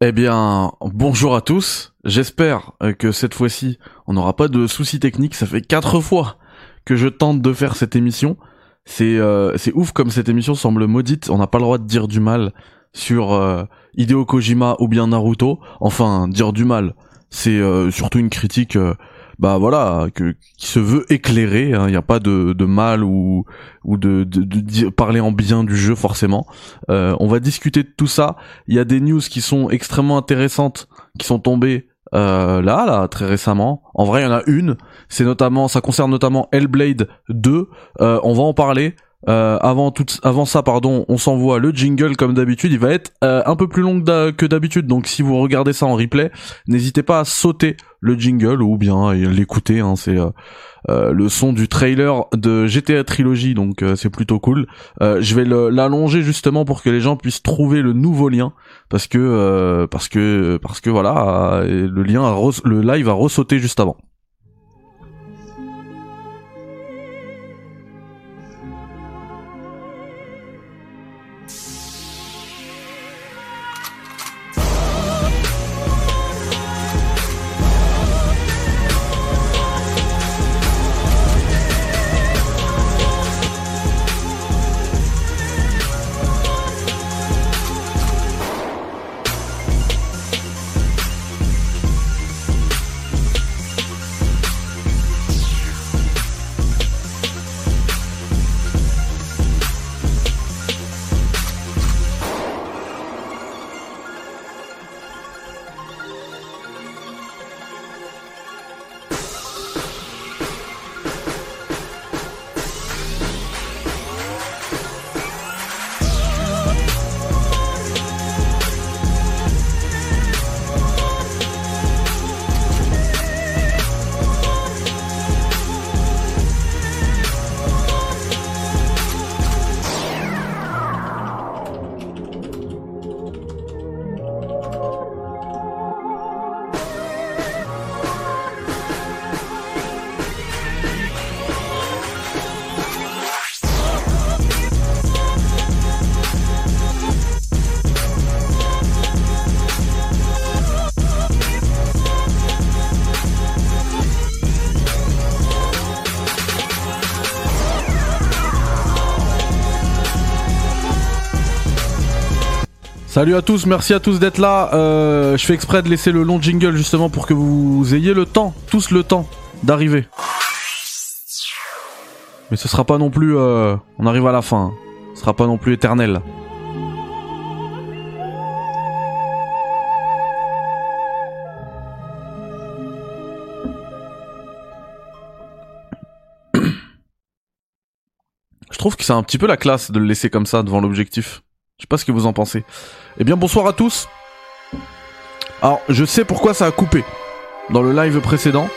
Eh bien, bonjour à tous. J'espère euh, que cette fois-ci, on n'aura pas de soucis techniques. Ça fait quatre fois que je tente de faire cette émission. C'est euh, c'est ouf comme cette émission semble maudite. On n'a pas le droit de dire du mal sur euh, Hideo Kojima ou bien Naruto. Enfin, dire du mal, c'est euh, surtout une critique. Bah voilà, qui se veut éclairer. Il n'y a pas de, mal ou de, parler en bien du jeu forcément. Euh, on va discuter de tout ça. Il y a des news qui sont extrêmement intéressantes qui sont tombées euh, là, là, très récemment. En vrai, il y en a une. C'est notamment, ça concerne notamment Hellblade 2. Euh, on va en parler. Avant tout, avant ça, pardon, on s'envoie le jingle comme d'habitude. Il va être un peu plus long que d'habitude. Donc, si vous regardez ça en replay, n'hésitez pas à sauter le jingle ou bien l'écouter. Hein, c'est euh, euh, le son du trailer de GTA Trilogy, donc euh, c'est plutôt cool. Je vais l'allonger justement pour que les gens puissent trouver le nouveau lien parce que parce que parce que voilà le lien a le live a ressauté juste avant. Salut à tous, merci à tous d'être là. Euh, je fais exprès de laisser le long jingle justement pour que vous ayez le temps, tous le temps d'arriver. Mais ce sera pas non plus, euh, on arrive à la fin. hein. Ce sera pas non plus éternel. Je trouve que c'est un petit peu la classe de le laisser comme ça devant l'objectif. Je sais pas ce que vous en pensez. Eh bien bonsoir à tous. Alors je sais pourquoi ça a coupé dans le live précédent.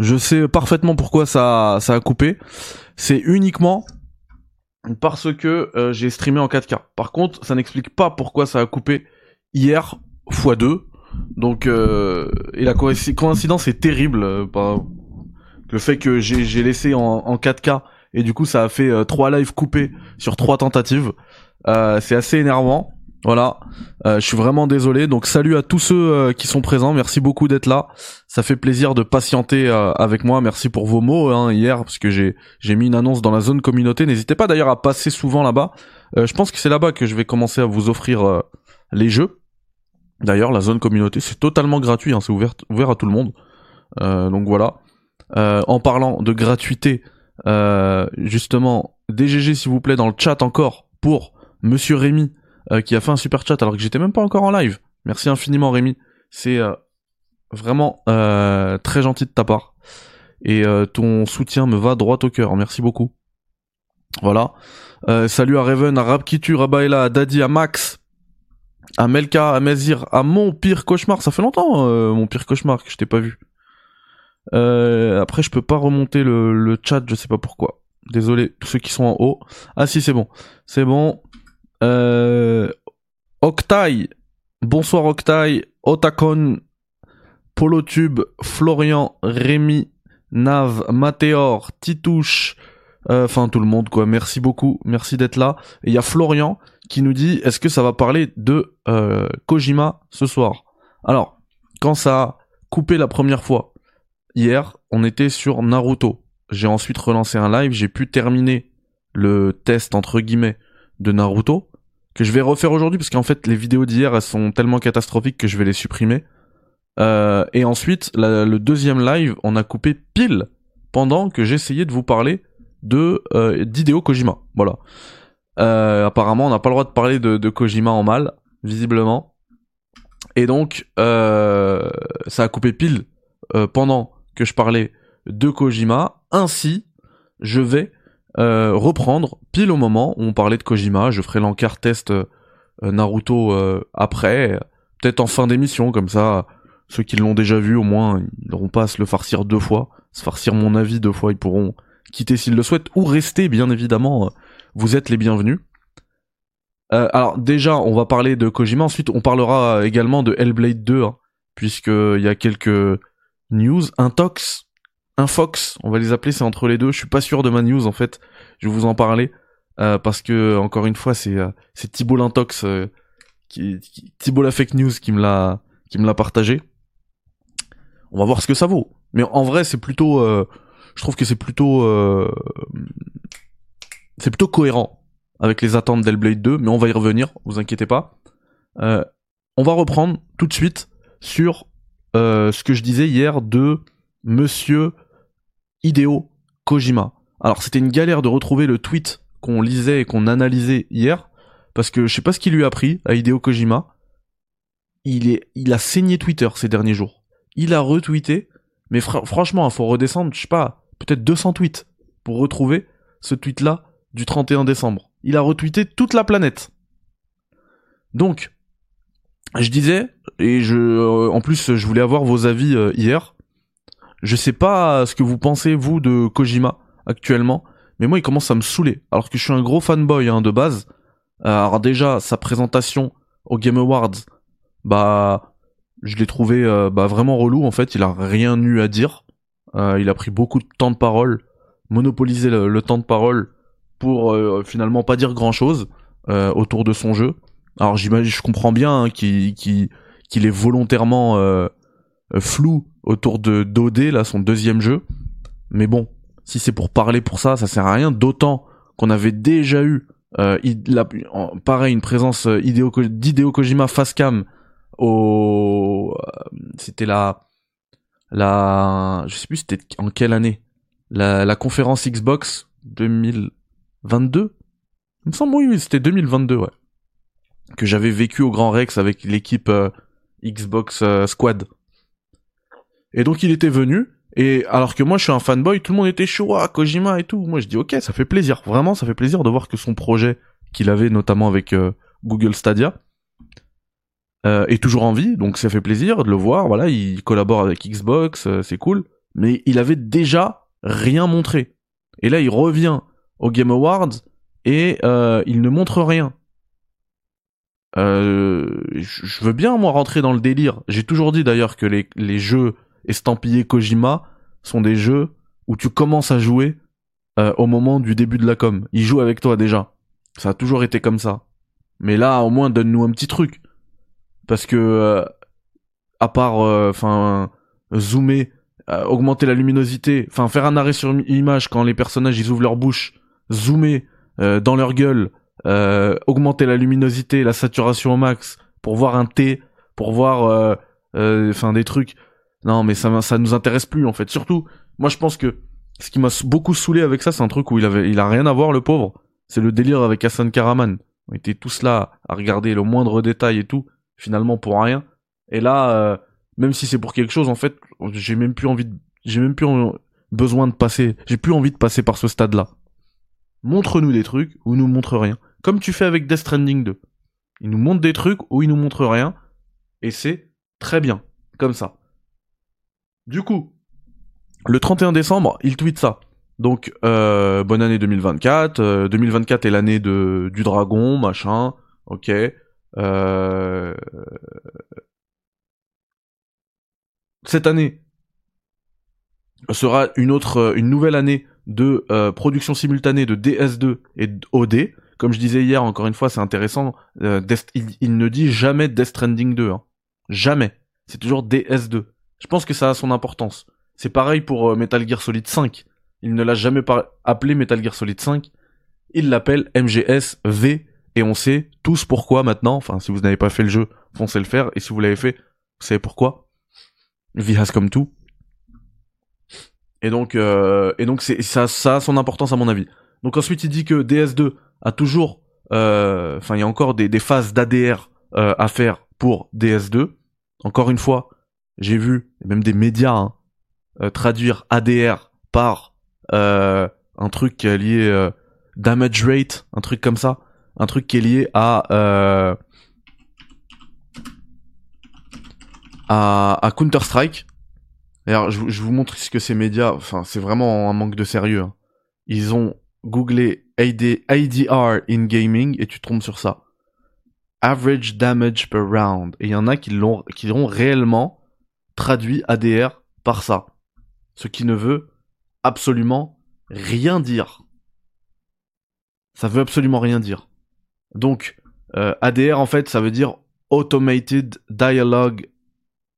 Je sais parfaitement pourquoi ça, a coupé. C'est uniquement parce que euh, j'ai streamé en 4K. Par contre, ça n'explique pas pourquoi ça a coupé hier x2. Donc euh, et la coïnci- coïncidence est terrible. euh, le fait que j'ai laissé en, en 4K et du coup ça a fait euh, trois lives coupés sur trois tentatives. Euh, c'est assez énervant. Voilà, Euh, je suis vraiment désolé. Donc salut à tous ceux euh, qui sont présents. Merci beaucoup d'être là. Ça fait plaisir de patienter euh, avec moi. Merci pour vos mots hein, hier parce que j'ai j'ai mis une annonce dans la zone communauté. N'hésitez pas d'ailleurs à passer souvent là-bas. Je pense que c'est là-bas que je vais commencer à vous offrir les jeux. D'ailleurs, la zone communauté c'est totalement gratuit. Hein, c'est ouvert ouvert à tout le monde. Donc voilà. En parlant de gratuité, justement, DGG s'il vous plaît dans le chat encore pour Monsieur Rémi euh, qui a fait un super chat alors que j'étais même pas encore en live. Merci infiniment Rémi, c'est euh, vraiment euh, très gentil de ta part et ton soutien me va droit au cœur. Merci beaucoup. Voilà. Salut à Raven, à Rapkitu, à Baela, à Daddy, à Max, à Melka, à Mezir, à mon pire cauchemar. Ça fait longtemps mon pire cauchemar que je t'ai pas vu. Après, je peux pas remonter le, le chat, je sais pas pourquoi. Désolé, tous ceux qui sont en haut. Ah si, c'est bon. C'est bon. Euh, Octaï. Bonsoir Octaï. Otakon. Polotube. Florian. Rémi. Nav. Matéor. Titouche. euh, Enfin, tout le monde, quoi. Merci beaucoup. Merci d'être là. Et il y a Florian qui nous dit est-ce que ça va parler de euh, Kojima ce soir? Alors, quand ça a coupé la première fois, hier, on était sur Naruto. J'ai ensuite relancé un live, j'ai pu terminer le test entre guillemets de Naruto que je vais refaire aujourd'hui parce qu'en fait les vidéos d'hier elles sont tellement catastrophiques que je vais les supprimer. Euh, et ensuite le deuxième live on a coupé pile pendant que j'essayais de vous parler de euh, Kojima. Voilà. Euh, apparemment on n'a pas le droit de parler de, Kojima en mal visiblement. Et donc euh, ça a coupé pile pendant que je parlais de Kojima. Ainsi je vais euh, reprendre pile au moment où on parlait de Kojima. Je ferai l'encart test euh, Naruto euh, après, peut-être en fin d'émission, comme ça, ceux qui l'ont déjà vu, au moins, ils n'auront pas à se le farcir deux fois, se farcir mon avis deux fois, ils pourront quitter s'ils le souhaitent, ou rester, bien évidemment, vous êtes les bienvenus. alors déjà, on va parler de Kojima, ensuite on parlera également de Hellblade 2, hein, puisqu'il y a quelques news, un tox un Fox, on va les appeler, c'est entre les deux. Je suis pas sûr de ma news en fait. Je vais vous en parler euh, parce que encore une fois, c'est euh, Thibault Lintox euh, qui, Thibault la fake news qui me l'a qui me l'a partagé. On va voir ce que ça vaut. Mais en vrai, c'est plutôt, je trouve que c'est plutôt c'est plutôt cohérent avec les attentes d'Hellblade 2. Mais on va y revenir, vous inquiétez pas. on va reprendre tout de suite sur ce que je disais hier de Monsieur Hideo Kojima. Alors c'était une galère de retrouver le tweet qu'on lisait et qu'on analysait hier, parce que je sais pas ce qui lui a pris à Hideo Kojima. Il, est, il a saigné Twitter ces derniers jours. Il a retweeté, mais franchement, il faut redescendre, je sais pas, peut-être 200 tweets pour retrouver ce tweet-là du 31 décembre. Il a retweeté toute la planète. Donc, je disais, et je, euh, en plus, je voulais avoir vos avis euh, hier, je sais pas ce que vous pensez, vous, de Kojima, actuellement, mais moi, il commence à me saouler. Alors que je suis un gros fanboy, hein, de base. Euh, alors déjà, sa présentation au Game Awards, bah, je l'ai trouvé euh, bah, vraiment relou, en fait. Il a rien eu à dire. Euh, il a pris beaucoup de temps de parole, monopolisé le, temps de parole pour finalement pas dire grand-chose autour de son jeu. Alors je comprends bien hein, qu'il est volontairement flou autour de d'OD, là, son deuxième jeu. Mais bon, si c'est pour parler pour ça, ça sert à rien. D'autant qu'on avait déjà eu, euh, pareil, une présence euh, d'Hideo Kojima face cam au, euh, c'était la, la, je sais plus c'était en quelle année, la, conférence Xbox 2022. Il me semble oui, c'était 2022, ouais. Que j'avais vécu au Grand Rex avec l'équipe Xbox Squad. Et donc il était venu, et alors que moi je suis un fanboy, tout le monde était chaud, à Kojima et tout. Moi je dis ok, ça fait plaisir, vraiment ça fait plaisir de voir que son projet qu'il avait notamment avec euh, Google Stadia euh, est toujours en vie, donc ça fait plaisir de le voir. Voilà, il collabore avec Xbox, euh, c'est cool, mais il avait déjà rien montré. Et là il revient au Game Awards et il ne montre rien. je veux bien moi rentrer dans le délire. J'ai toujours dit d'ailleurs que les, les jeux estampillés Kojima sont des jeux où tu commences à jouer euh, au moment du début de la com. Il joue avec toi déjà. Ça a toujours été comme ça. Mais là, au moins, donne-nous un petit truc. Parce que, euh, à part, euh, enfin, zoomer, augmenter la luminosité, enfin, faire un arrêt sur image quand les personnages ils ouvrent leur bouche, zoomer dans leur gueule, augmenter la luminosité, la saturation au max, pour voir un T, pour voir, enfin, des trucs non, mais ça, ça nous intéresse plus en fait. Surtout, moi je pense que ce qui m'a beaucoup saoulé avec ça, c'est un truc où il avait, a rien à voir le pauvre. C'est le délire avec Hassan Karaman. On était tous là à regarder le moindre détail et tout, finalement pour rien. Et là, euh, même si c'est pour quelque chose, en fait, j'ai même plus envie de, j'ai même plus besoin de passer, j'ai plus envie de passer par ce stade-là. Montre-nous des trucs ou nous montre rien. Comme tu fais avec Death Stranding 2. Il nous montre des trucs ou il nous montre rien. Et c'est très bien. Comme ça. Du coup, le 31 décembre, il tweet ça. Donc, euh, bonne année 2024. 2024 euh, est l'année de du dragon, machin. Ok. Euh, cette année sera une autre, une nouvelle année de production simultanée de DS2 et d'OD. comme je disais hier, encore une fois, c'est intéressant. euh, il ne dit jamais Death Stranding 2. hein. Jamais. C'est toujours DS2. Je pense que ça a son importance. C'est pareil pour euh, Metal Gear Solid 5. Il ne l'a jamais appelé Metal Gear Solid 5. Il l'appelle MGS V. Et on sait tous pourquoi maintenant. Enfin, si vous n'avez pas fait le jeu, foncez le faire. Et si vous l'avez fait, vous savez pourquoi. V has come to. Et donc, euh, et donc c'est ça, ça a son importance à mon avis. Donc ensuite, il dit que DS2 a toujours, euh, enfin, il y a encore des, phases d'ADR à faire pour DS2. Encore une fois, j'ai vu même des médias hein, euh, traduire ADR par euh, un truc qui est lié euh, damage rate, un truc comme ça, un truc qui est lié à euh, à, à Counter Strike. D'ailleurs, je, je vous montre ce que ces médias, enfin, c'est vraiment un manque de sérieux. hein. Ils ont googlé AD, ADR in gaming et tu tombes sur ça. Average damage per round. Et il y en a qui l'ont, qui l'ont réellement traduit ADR par ça. Ce qui ne veut absolument rien dire. Ça veut absolument rien dire. Donc, euh, ADR en fait, ça veut dire Automated Dialogue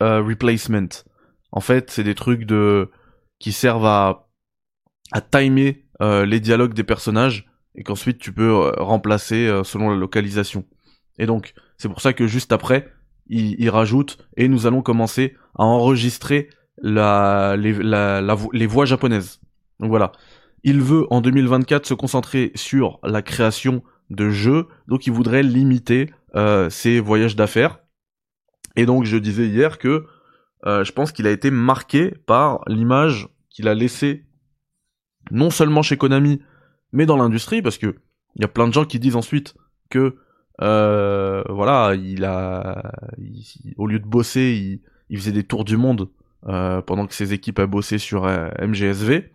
euh, Replacement. En fait, c'est des trucs de qui servent à timer euh, les dialogues des personnages et qu'ensuite tu peux remplacer selon la localisation. Et donc, c'est pour ça que juste après, il, il rajoute et nous allons commencer à enregistrer la, les, la, la les voix japonaises. Donc voilà. Il veut en 2024 se concentrer sur la création de jeux, donc il voudrait limiter euh, ses voyages d'affaires. Et donc je disais hier que euh, je pense qu'il a été marqué par l'image qu'il a laissée non seulement chez Konami, mais dans l'industrie, parce que il y a plein de gens qui disent ensuite que euh, voilà, il a, au lieu de bosser, il, faisait des tours du monde euh, pendant que ses équipes a bossé sur euh, MGSV,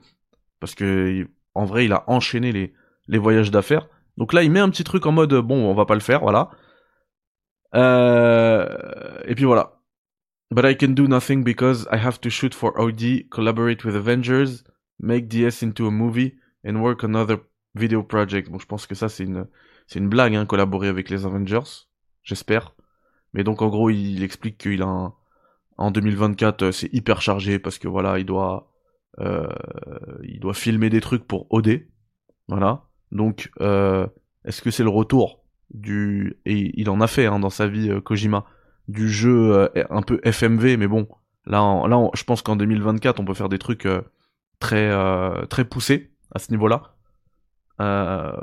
parce que en vrai, il a enchaîné les, les voyages d'affaires. Donc là, il met un petit truc en mode bon, on va pas le faire, voilà. Et puis voilà. But I can do nothing because I have to shoot for OD, collaborate with Avengers, make DS into a movie, and work on other video projects. Bon, je pense que ça, c'est une, c'est une blague, hein, collaborer avec les Avengers. J'espère. Mais donc, en gros, il explique qu'il a en 2024, euh, c'est hyper chargé parce que voilà, il doit, euh, il doit filmer des trucs pour OD. Voilà. Donc, euh, est-ce que c'est le retour du, et il en a fait, hein, dans sa vie, Kojima, du jeu un peu FMV, mais bon, là, là, je pense qu'en 2024, on peut faire des trucs très, très poussés à ce niveau-là. Euh,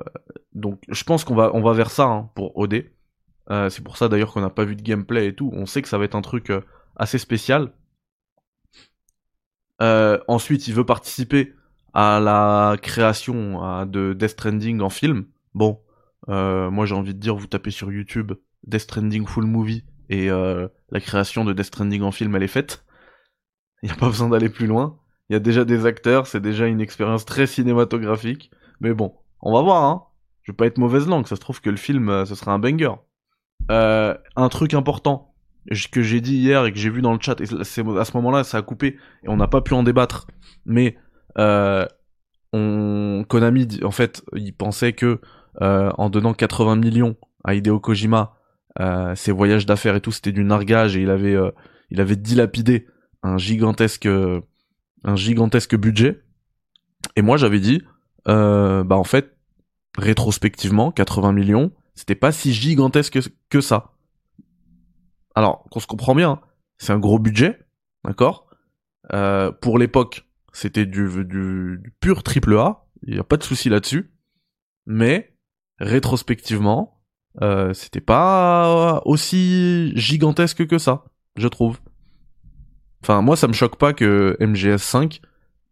donc, je pense qu'on va, vers ça hein, pour OD. Euh, c'est pour ça d'ailleurs qu'on n'a pas vu de gameplay et tout. On sait que ça va être un truc euh, assez spécial. Ensuite, il veut participer à la création de Death Stranding en film. Bon, moi j'ai envie de dire, vous tapez sur YouTube Death Stranding full movie et la création de Death Stranding en film, elle est faite. Il n'y a pas besoin d'aller plus loin. Il y a déjà des acteurs, c'est déjà une expérience très cinématographique. Mais bon, on va voir, hein. Je vais pas être mauvaise langue, ça se trouve que le film, euh, ce sera un banger. Euh, un truc important que j'ai dit hier et que j'ai vu dans le chat, et à ce moment-là, ça a coupé et on n'a pas pu en débattre. Mais euh, on Konami, en fait, il pensait que euh, en donnant 80 millions à Hideo Kojima, euh, ses voyages d'affaires et tout, c'était du nargage et il avait, euh, il avait dilapidé un gigantesque, un gigantesque budget. Et moi, j'avais dit, bah en fait, rétrospectivement, 80 millions, c'était pas si gigantesque que, ça. Alors, qu'on se comprend bien, c'est un gros budget, d'accord? Euh, Pour l'époque, c'était du, pur triple A, il n'y a pas de souci là-dessus. Mais, rétrospectivement, euh, c'était pas aussi gigantesque que ça, je trouve. Enfin, moi, ça me choque pas que MGS5.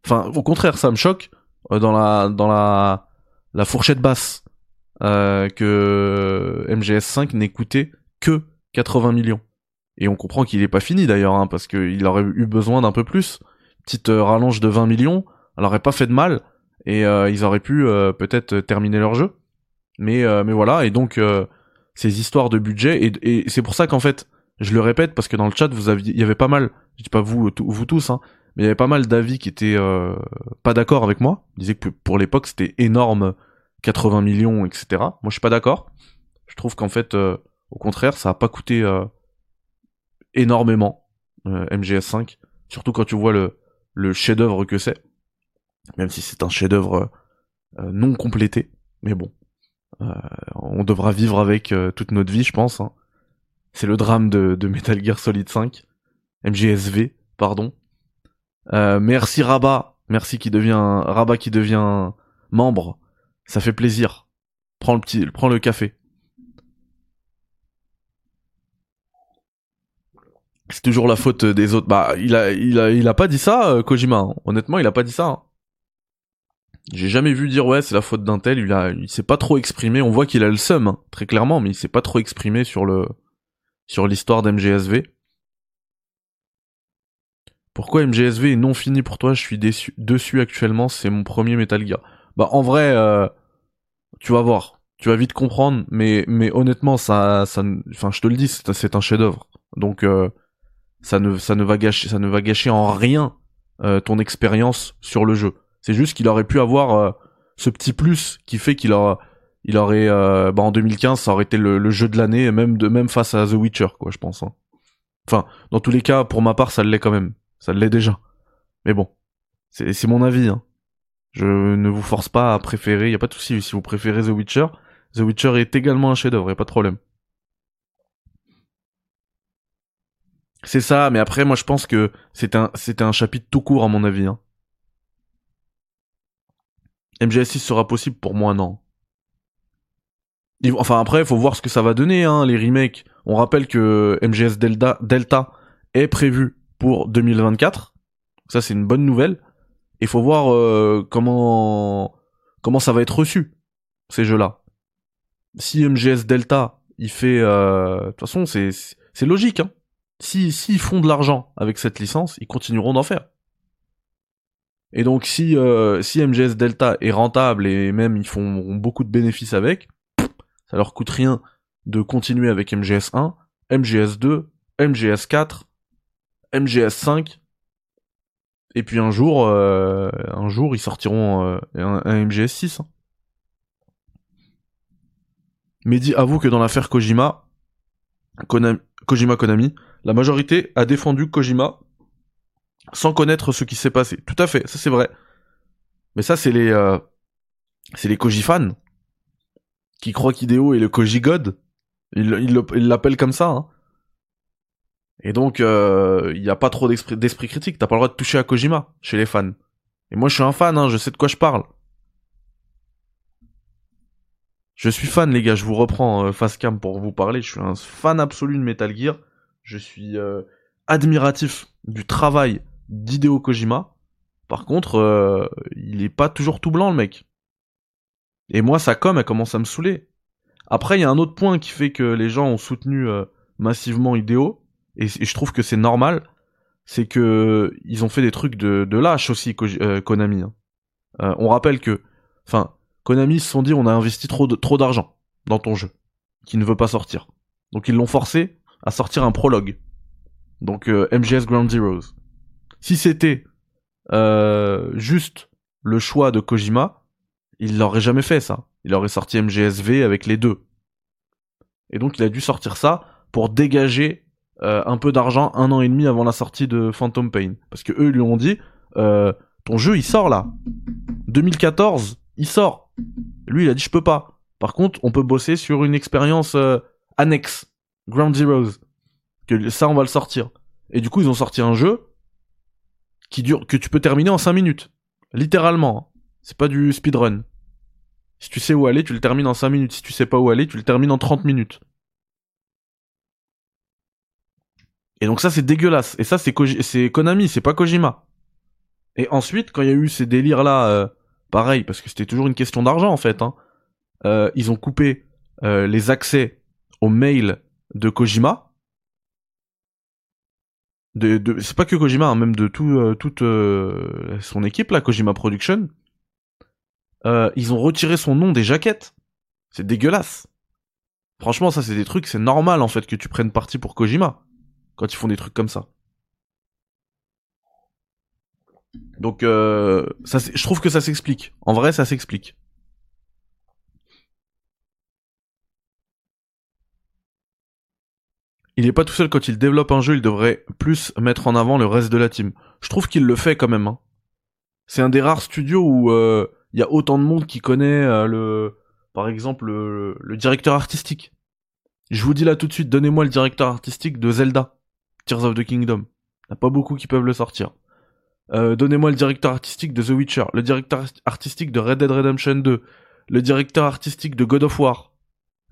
Enfin, au contraire, ça me choque euh, dans la dans la la fourchette basse euh, que MGS5 n'ait coûté que 80 millions. Et on comprend qu'il est pas fini d'ailleurs, hein, parce qu'il aurait eu besoin d'un peu plus. Petite euh, rallonge de 20 millions, elle aurait pas fait de mal, et euh, ils auraient pu euh, peut-être terminer leur jeu. Mais euh, mais voilà, et donc euh, ces histoires de budget, et, et c'est pour ça qu'en fait, je le répète parce que dans le chat vous aviez, il y avait pas mal, je dis pas vous vous tous, hein, il y avait pas mal d'avis qui étaient euh, pas d'accord avec moi. Ils disaient que pour l'époque c'était énorme 80 millions, etc. Moi, je suis pas d'accord. Je trouve qu'en fait, au contraire, ça a pas coûté énormément MGS5, surtout quand tu vois le, le chef-d'œuvre que c'est, même si c'est un chef-d'œuvre non complété. Mais bon, on devra vivre avec toute notre vie, je pense. Hein. C'est le drame de, de, Metal Gear Solid 5, MGSV, pardon. Merci Rabat, merci qui devient Rabat qui devient membre. Ça fait plaisir. Prends le petit, prends le café. C'est toujours la faute des autres. Bah, il a, il a, il a pas dit ça, euh, Kojima. Honnêtement, il a pas dit ça. J'ai jamais vu dire ouais, c'est la faute d'un tel. Il a, il s'est pas trop exprimé. On voit qu'il a le seum, hein, très clairement, mais il s'est pas trop exprimé sur le, sur l'histoire d'MGSV. Pourquoi MGSV est non fini pour toi? Je suis déçu, dessus actuellement. C'est mon premier Metal Gear. Bah, en vrai, euh, tu vas voir, tu vas vite comprendre, mais mais honnêtement, ça, ça, enfin, je te le dis, c'est un chef-d'œuvre. Donc euh, ça ne ça ne va gâcher ça ne va gâcher en rien euh, ton expérience sur le jeu. C'est juste qu'il aurait pu avoir euh, ce petit plus qui fait qu'il aura il aurait bah en 2015 ça aurait été le, jeu de l'année même de même face à The Witcher quoi je pense. Hein. Enfin dans tous les cas pour ma part ça l'est quand même ça l'est déjà. Mais bon c'est mon avis hein. Je ne vous force pas à préférer, y a pas de souci si vous préférez The Witcher. The Witcher est également un chef-d'œuvre, pas de problème. C'est ça, mais après moi je pense que c'est un un chapitre tout court à mon avis. Hein. MGS6 sera possible pour moi non. Enfin après il faut voir ce que ça va donner hein, les remakes. On rappelle que MGS Delta, Delta est prévu pour 2024. Ça c'est une bonne nouvelle. Il faut voir euh, comment comment ça va être reçu ces jeux-là. Si MGS Delta, il fait euh, de toute façon c'est c'est logique hein. Si s'ils font de l'argent avec cette licence, ils continueront d'en faire. Et donc si euh, si MGS Delta est rentable et même ils font beaucoup de bénéfices avec, ça leur coûte rien de continuer avec MGS 1, MGS 2, MGS 4, MGS 5 et puis un jour, euh, un jour, ils sortiront euh, un, MGS6. Hein. Mais dis, avoue que dans l'affaire Kojima, Kojima Konami, la majorité a défendu Kojima sans connaître ce qui s'est passé. Tout à fait, ça c'est vrai. Mais ça c'est les, euh, c'est les Koji fans qui croient qu'Hideo est le Koji God. Ils l'appellent comme ça. Hein. Et donc, il euh, n'y a pas trop d'esprit critique. T'as pas le droit de toucher à Kojima chez les fans. Et moi, je suis un fan, hein, je sais de quoi je parle. Je suis fan, les gars, je vous reprends euh, face cam pour vous parler. Je suis un fan absolu de Metal Gear. Je suis euh, admiratif du travail d'Hideo Kojima. Par contre, il est pas toujours tout blanc, le mec. Et moi, sa com, elle commence à me saouler. Après, il y a un autre point qui fait que les gens ont soutenu massivement Hideo et, je trouve que c'est normal, c'est que ils ont fait des trucs de, de lâche aussi euh, Konami. Hein. Euh, on rappelle que, enfin, Konami se sont dit on a investi trop de, trop d'argent dans ton jeu, qui ne veut pas sortir. Donc ils l'ont forcé à sortir un prologue. Donc euh, MGS Ground Zeroes. Si c'était juste le choix de Kojima, il l'aurait jamais fait ça. Il aurait sorti MGSV avec les deux. Et donc il a dû sortir ça pour dégager euh, un peu d'argent un an et demi avant la sortie de Phantom Pain. Parce que eux lui ont dit, euh, ton jeu il sort là. 2014, il sort. Lui il a dit je peux pas. Par contre, on peut bosser sur une expérience euh, annexe, Ground Zeroes. Que ça on va le sortir. Et du coup ils ont sorti un jeu qui dure que tu peux terminer en 5 minutes. Littéralement. Hein. C'est pas du speedrun. Si tu sais où aller, tu le termines en 5 minutes. Si tu sais pas où aller, tu le termines en 30 minutes. Et donc ça c'est dégueulasse. Et ça c'est Konami, c'est pas Kojima. Et ensuite quand il y a eu ces délires là, euh, pareil parce que c'était toujours une question d'argent en fait. Hein, euh, ils ont coupé euh, les accès aux mails de Kojima. De, de c'est pas que Kojima, hein, même de tout, toute son équipe là, Kojima Production. ils ont retiré son nom des jaquettes. C'est dégueulasse. Franchement, ça c'est des trucs, c'est normal en fait que tu prennes parti pour Kojima quand ils font des trucs comme ça. Donc, euh, je trouve que ça s'explique. En vrai, ça s'explique. Il n'est pas tout seul quand il développe un jeu, il devrait plus mettre en avant le reste de la team. Je trouve qu'il le fait quand même. Hein. C'est un des rares studios où euh, il y a autant de monde qui connaît euh, le, par exemple, le directeur artistique. Je vous dis là tout de suite, donnez-moi le directeur artistique de Zelda. Tears of the Kingdom. Il a pas beaucoup qui peuvent le sortir. Euh, donnez-moi le directeur artistique de The Witcher, le directeur artistique de Red Dead Redemption 2, le directeur artistique de God of War.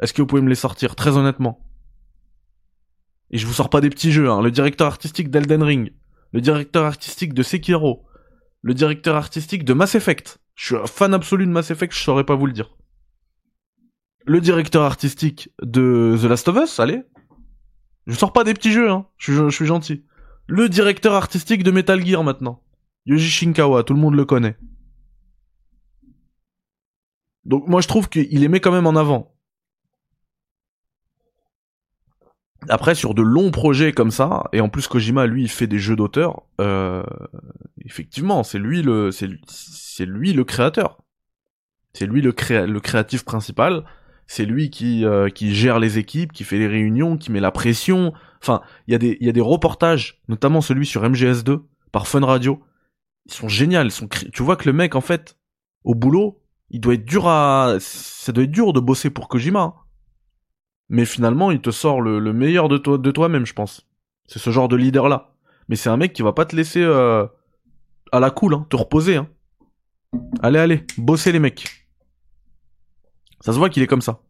Est-ce que vous pouvez me les sortir, très honnêtement? Et je vous sors pas des petits jeux, hein. Le directeur artistique d'Elden Ring, le directeur artistique de Sekiro, le directeur artistique de Mass Effect. Je suis un fan absolu de Mass Effect, je saurais pas vous le dire. Le directeur artistique de The Last of Us, allez. Je sors pas des petits jeux, hein. Je suis, gentil. Le directeur artistique de Metal Gear maintenant. Yoji Shinkawa, tout le monde le connaît. Donc moi je trouve qu'il les met quand même en avant. Après sur de longs projets comme ça, et en plus Kojima lui il fait des jeux d'auteur, euh, effectivement c'est lui le créateur, c'est lui le créatif principal, c'est lui qui euh, qui gère les équipes, qui fait les réunions, qui met la pression. Enfin il y a des y a des reportages, notamment celui sur MGS2 par Fun Radio, ils sont géniaux, ils sont tu vois que le mec en fait au boulot il doit être dur à, ça doit être dur de bosser pour Kojima. Hein. Mais finalement, il te sort le, meilleur de toi, de toi-même, je pense. C'est ce genre de leader là. Mais c'est un mec qui va pas te laisser euh, à la cool, hein, te reposer. Hein. Allez, allez, bossez les mecs. Ça se voit qu'il est comme ça.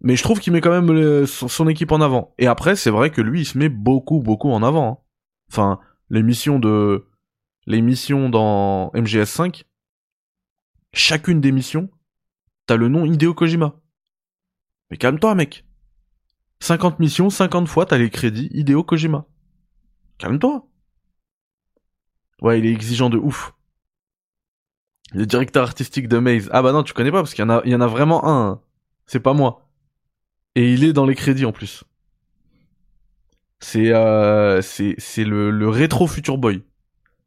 Mais je trouve qu'il met quand même son, équipe en avant. Et après, c'est vrai que lui, il se met beaucoup, beaucoup en avant. Hein. Enfin, l'émission de l'émission dans MGS5, chacune des missions, t'as le nom Hideo Kojima. Mais calme-toi, mec. 50 missions, 50 fois, t'as les crédits Hideo Kojima. Calme-toi. Ouais, il est exigeant de ouf. Le directeur artistique de Maze. Ah bah non, tu connais pas parce qu'il y en a, il y en a vraiment un. Hein. C'est pas moi. Et il est dans les crédits en plus. C'est euh, c'est c'est le le rétro Future Boy.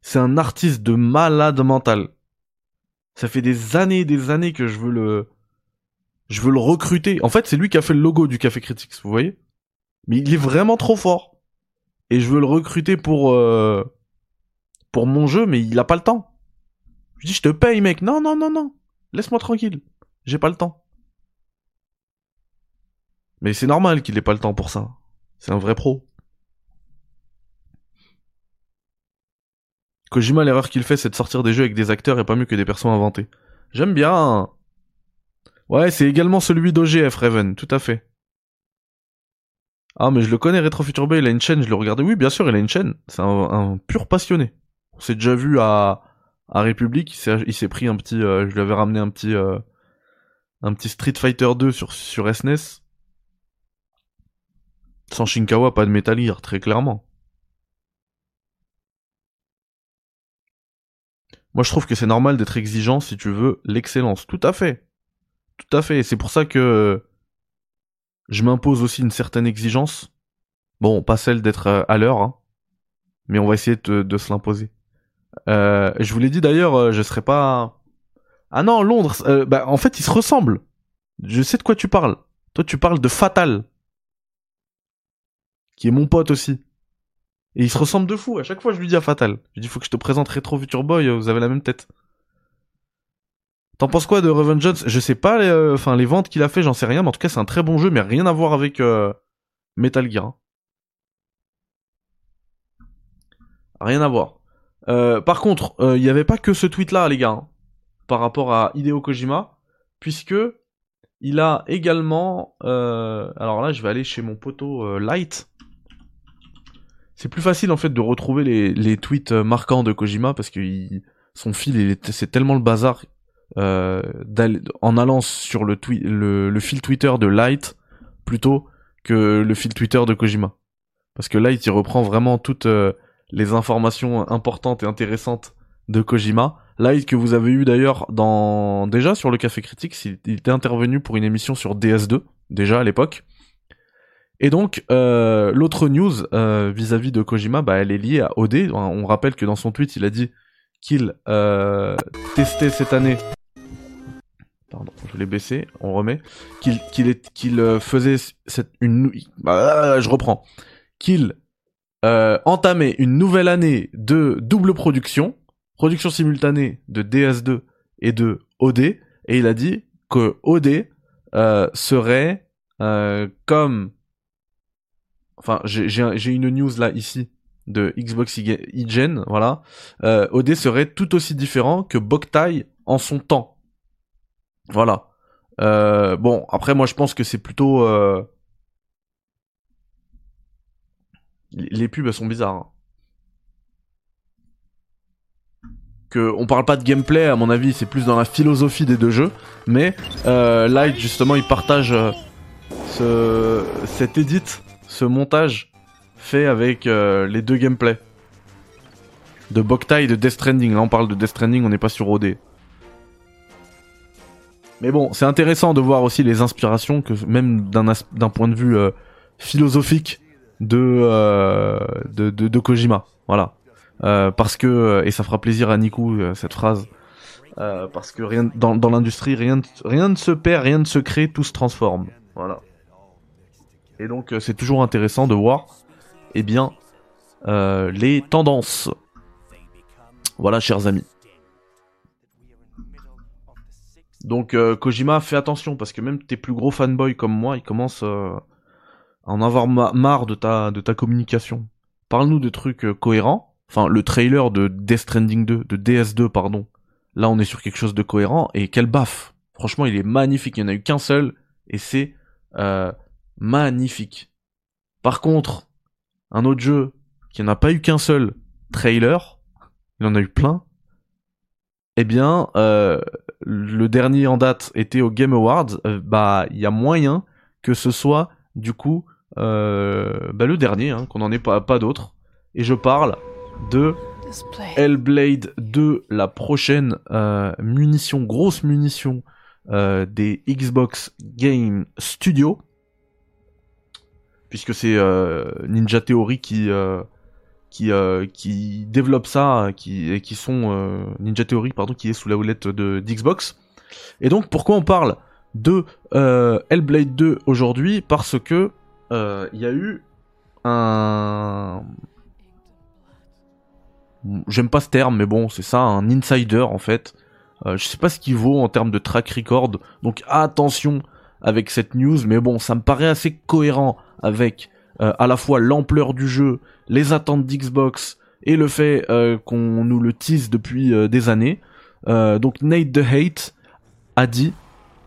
C'est un artiste de malade mental. Ça fait des années et des années que je veux le, je veux le recruter. En fait, c'est lui qui a fait le logo du Café Critics, vous voyez Mais il est vraiment trop fort. Et je veux le recruter pour, euh, pour mon jeu, mais il a pas le temps. Je dis, je te paye, mec. Non, non, non, non. Laisse-moi tranquille. J'ai pas le temps. Mais c'est normal qu'il ait pas le temps pour ça. C'est un vrai pro. Kojima, l'erreur qu'il fait, c'est de sortir des jeux avec des acteurs et pas mieux que des persos inventés. J'aime bien. Ouais, c'est également celui d'OGF, Raven, tout à fait. Ah, mais je le connais, Retro Future Boy, il a une chaîne, je le regardais. Oui, bien sûr, il a une chaîne. C'est un, pur passionné. On s'est déjà vu à, à République, il s'est pris un petit, euh, je lui avais ramené un petit, euh, un petit Street Fighter 2 sur, SNES. E Sans Shinkawa, pas de Metal Gear, très clairement. Moi, je trouve que c'est normal d'être exigeant si tu veux l'excellence. Tout à fait. Tout à fait. C'est pour ça que je m'impose aussi une certaine exigence. Bon, pas celle d'être euh, à l'heure, hein. mais on va essayer de, se l'imposer. Euh, je vous l'ai dit d'ailleurs, euh, je serais pas. Ah non, Londres. bah, en fait, ils se ressemblent. Je sais de quoi tu parles. Toi, tu parles de Fatal, qui est mon pote aussi. Et il se ressemble de fou. À chaque fois, je lui dis à Fatal. Je lui dis, faut que je te présente Retro Future Boy, vous avez la même tête. T'en penses quoi de Revengeance? Je sais pas, les, euh, enfin les ventes qu'il a fait, j'en sais rien, mais en tout cas c'est un très bon jeu, mais rien à voir avec euh, Metal Gear. Hein. Rien à voir. Euh, par contre, il n'y avait pas que ce tweet-là, les gars, hein, par rapport à Hideo Kojima, puisque il a également. alors là, je vais aller chez mon poteau Light c'est plus facile en fait de retrouver les, tweets euh, marquants de Kojima parce que son fil, c'est tellement le bazar euh, en allant sur le, le, fil Twitter de Light plutôt que le fil Twitter de Kojima. Parce que Light, il reprend vraiment toutes euh, les informations importantes et intéressantes de Kojima. Light que vous avez eu d'ailleurs dans déjà sur le Café Critique, il était intervenu pour une émission sur DS2 déjà à l'époque. Et donc, euh, l'autre news euh, vis-à-vis de Kojima, bah, elle est liée à OD. On rappelle que dans son tweet, il a dit qu'il euh, testait cette année pardon, je l'ai baissé, on remet, qu'il faisait cette une bah, je reprends, qu'il euh, entamait une nouvelle année de double production, production simultanée de DS2 et de OD, et il a dit que OD euh, serait euh, comme, enfin j'ai une news là ici de Xbox IGen, voilà, euh, OD serait tout aussi différent que Boktai en son temps. Voilà. Bon, après moi je pense que c'est plutôt... Euh... Les pubs sont bizarres. Hein. Que on parle pas de gameplay, à mon avis, c'est plus dans la philosophie des deux jeux. Mais euh, Light justement il partage euh, ce, cet edit, ce montage fait avec euh, les deux gameplays de Boktai et de Death Stranding. Là, on parle de Death Stranding, on n'est pas sur OD. Mais bon, c'est intéressant de voir aussi les inspirations que même d'un point de vue philosophique euh, de, de, de, Kojima. Voilà. parce que et ça fera plaisir à Niku cette phrase. parce que rien dans, l'industrie rien rien ne se perd, rien ne se crée, tout se transforme. Voilà. Et donc c'est toujours intéressant de voir eh bien, euh, les tendances. Voilà, chers amis. Donc euh, Kojima, fais attention parce que même tes plus gros fanboys comme moi, ils commencent euh, en avoir marre de ta communication. Parle-nous de trucs cohérents. Enfin, le trailer de Death Stranding 2, de DS2 pardon. Là, on est sur quelque chose de cohérent et quel baffe. Franchement, il est magnifique. Il n'y en a eu qu'un seul et c'est magnifique. Par contre, un autre jeu qui n'a pas eu qu'un seul trailer, il en a eu plein. Eh bien, euh, le dernier en date était au Game Awards. Euh, bah, il y a moyen que ce soit du coup euh, bah, le dernier, hein, qu'on n'en ait pas, d'autres. Et je parle de Hellblade 2, la prochaine munition, grosse munition des Xbox Game Studios puisque c'est euh, Ninja Theory qui euh, qui euh, qui développe ça, qui et qui sont Ninja Theory pardon, qui est sous la houlette de d'Xbox. Et donc pourquoi on parle de Hellblade 2 aujourd'hui? Parce que il y a eu un j'aime pas ce terme, mais bon, c'est ça, un insider en fait. je sais pas ce qu'il vaut en termes de track record, donc attention avec cette news, mais bon, ça me paraît assez cohérent avec euh, à la fois l'ampleur du jeu, les attentes d'Xbox et le fait euh, qu'on nous le tease depuis euh, des années. donc Nate the Hate a dit,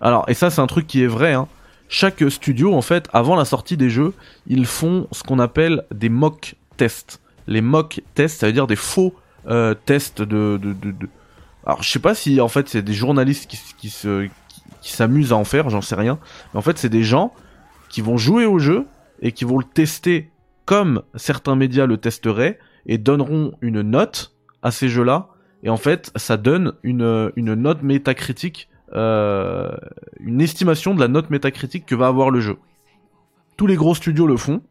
alors et ça c'est un truc qui est vrai, hein, chaque studio en fait avant la sortie des jeux, ils font ce qu'on appelle des mock tests. Les mock tests, ça veut dire des faux tests de, de, de, de... Alors je sais pas si en fait c'est des journalistes qui, se qui s'amusent à en faire, j'en sais rien. Mais en fait, c'est des gens qui vont jouer au jeu et qui vont le tester comme certains médias le testeraient et donneront une note à ces jeux-là. Et en fait, ça donne une, une note métacritique, euh, une estimation de la note métacritique que va avoir le jeu. Tous les gros studios le font.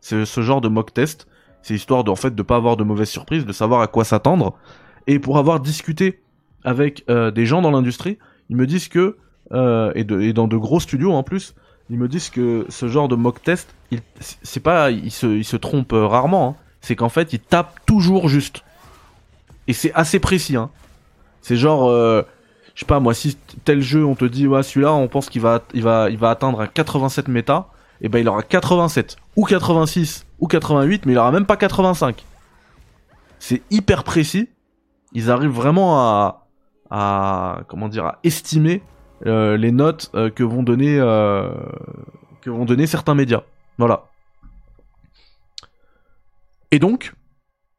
C'est ce genre de mock test. C'est histoire de, en fait, de pas avoir de mauvaises surprises, de savoir à quoi s'attendre. Et pour avoir discuté avec euh, des gens dans l'industrie, ils me disent que euh, et, dans de gros studios en plus, ils me disent que ce genre de mock test, c'est pas, ils se, il se trompent euh, rarement. Hein. C'est qu'en fait, ils tapent toujours juste. Et c'est assez précis. Hein. C'est genre, euh, je sais pas moi, si tel jeu, on te dit ouais celui-là, on pense qu'il va, il va, il va atteindre un 87 méta, et ben il aura 87 ou 86 ou 88, mais il aura même pas 85. C'est hyper précis. Ils arrivent vraiment à, à comment dire, à estimer euh, les notes euh, que vont donner euh, que vont donner certains médias. Voilà. Et donc,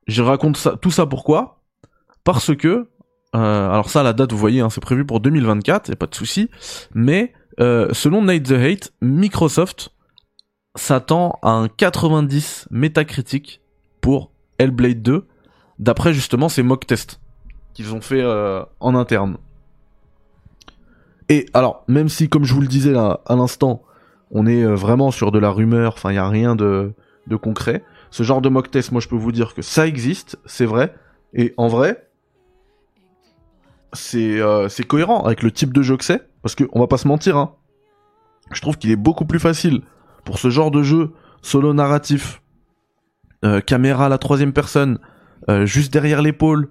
je raconte ça, tout ça pourquoi? Parce que, alors ça, la date, vous voyez, hein, c'est prévu pour 2024, y pas de souci. Mais selon Night the Hate, Microsoft s'attend à un 90 métacritique pour Hellblade 2, d'après justement ces mock tests qu'ils ont fait en interne. Et alors, même si, comme je vous le disais à l'instant, on est euh, vraiment sur de la rumeur, enfin, il n'y a rien de concret, ce genre de mock test, moi je peux vous dire que ça existe, c'est vrai, et en vrai, c'est euh, c'est cohérent avec le type de jeu que c'est, parce que on va pas se mentir, hein. Je trouve qu'il est beaucoup plus facile pour ce genre de jeu solo narratif, euh, caméra à la troisième personne, euh, juste derrière l'épaule.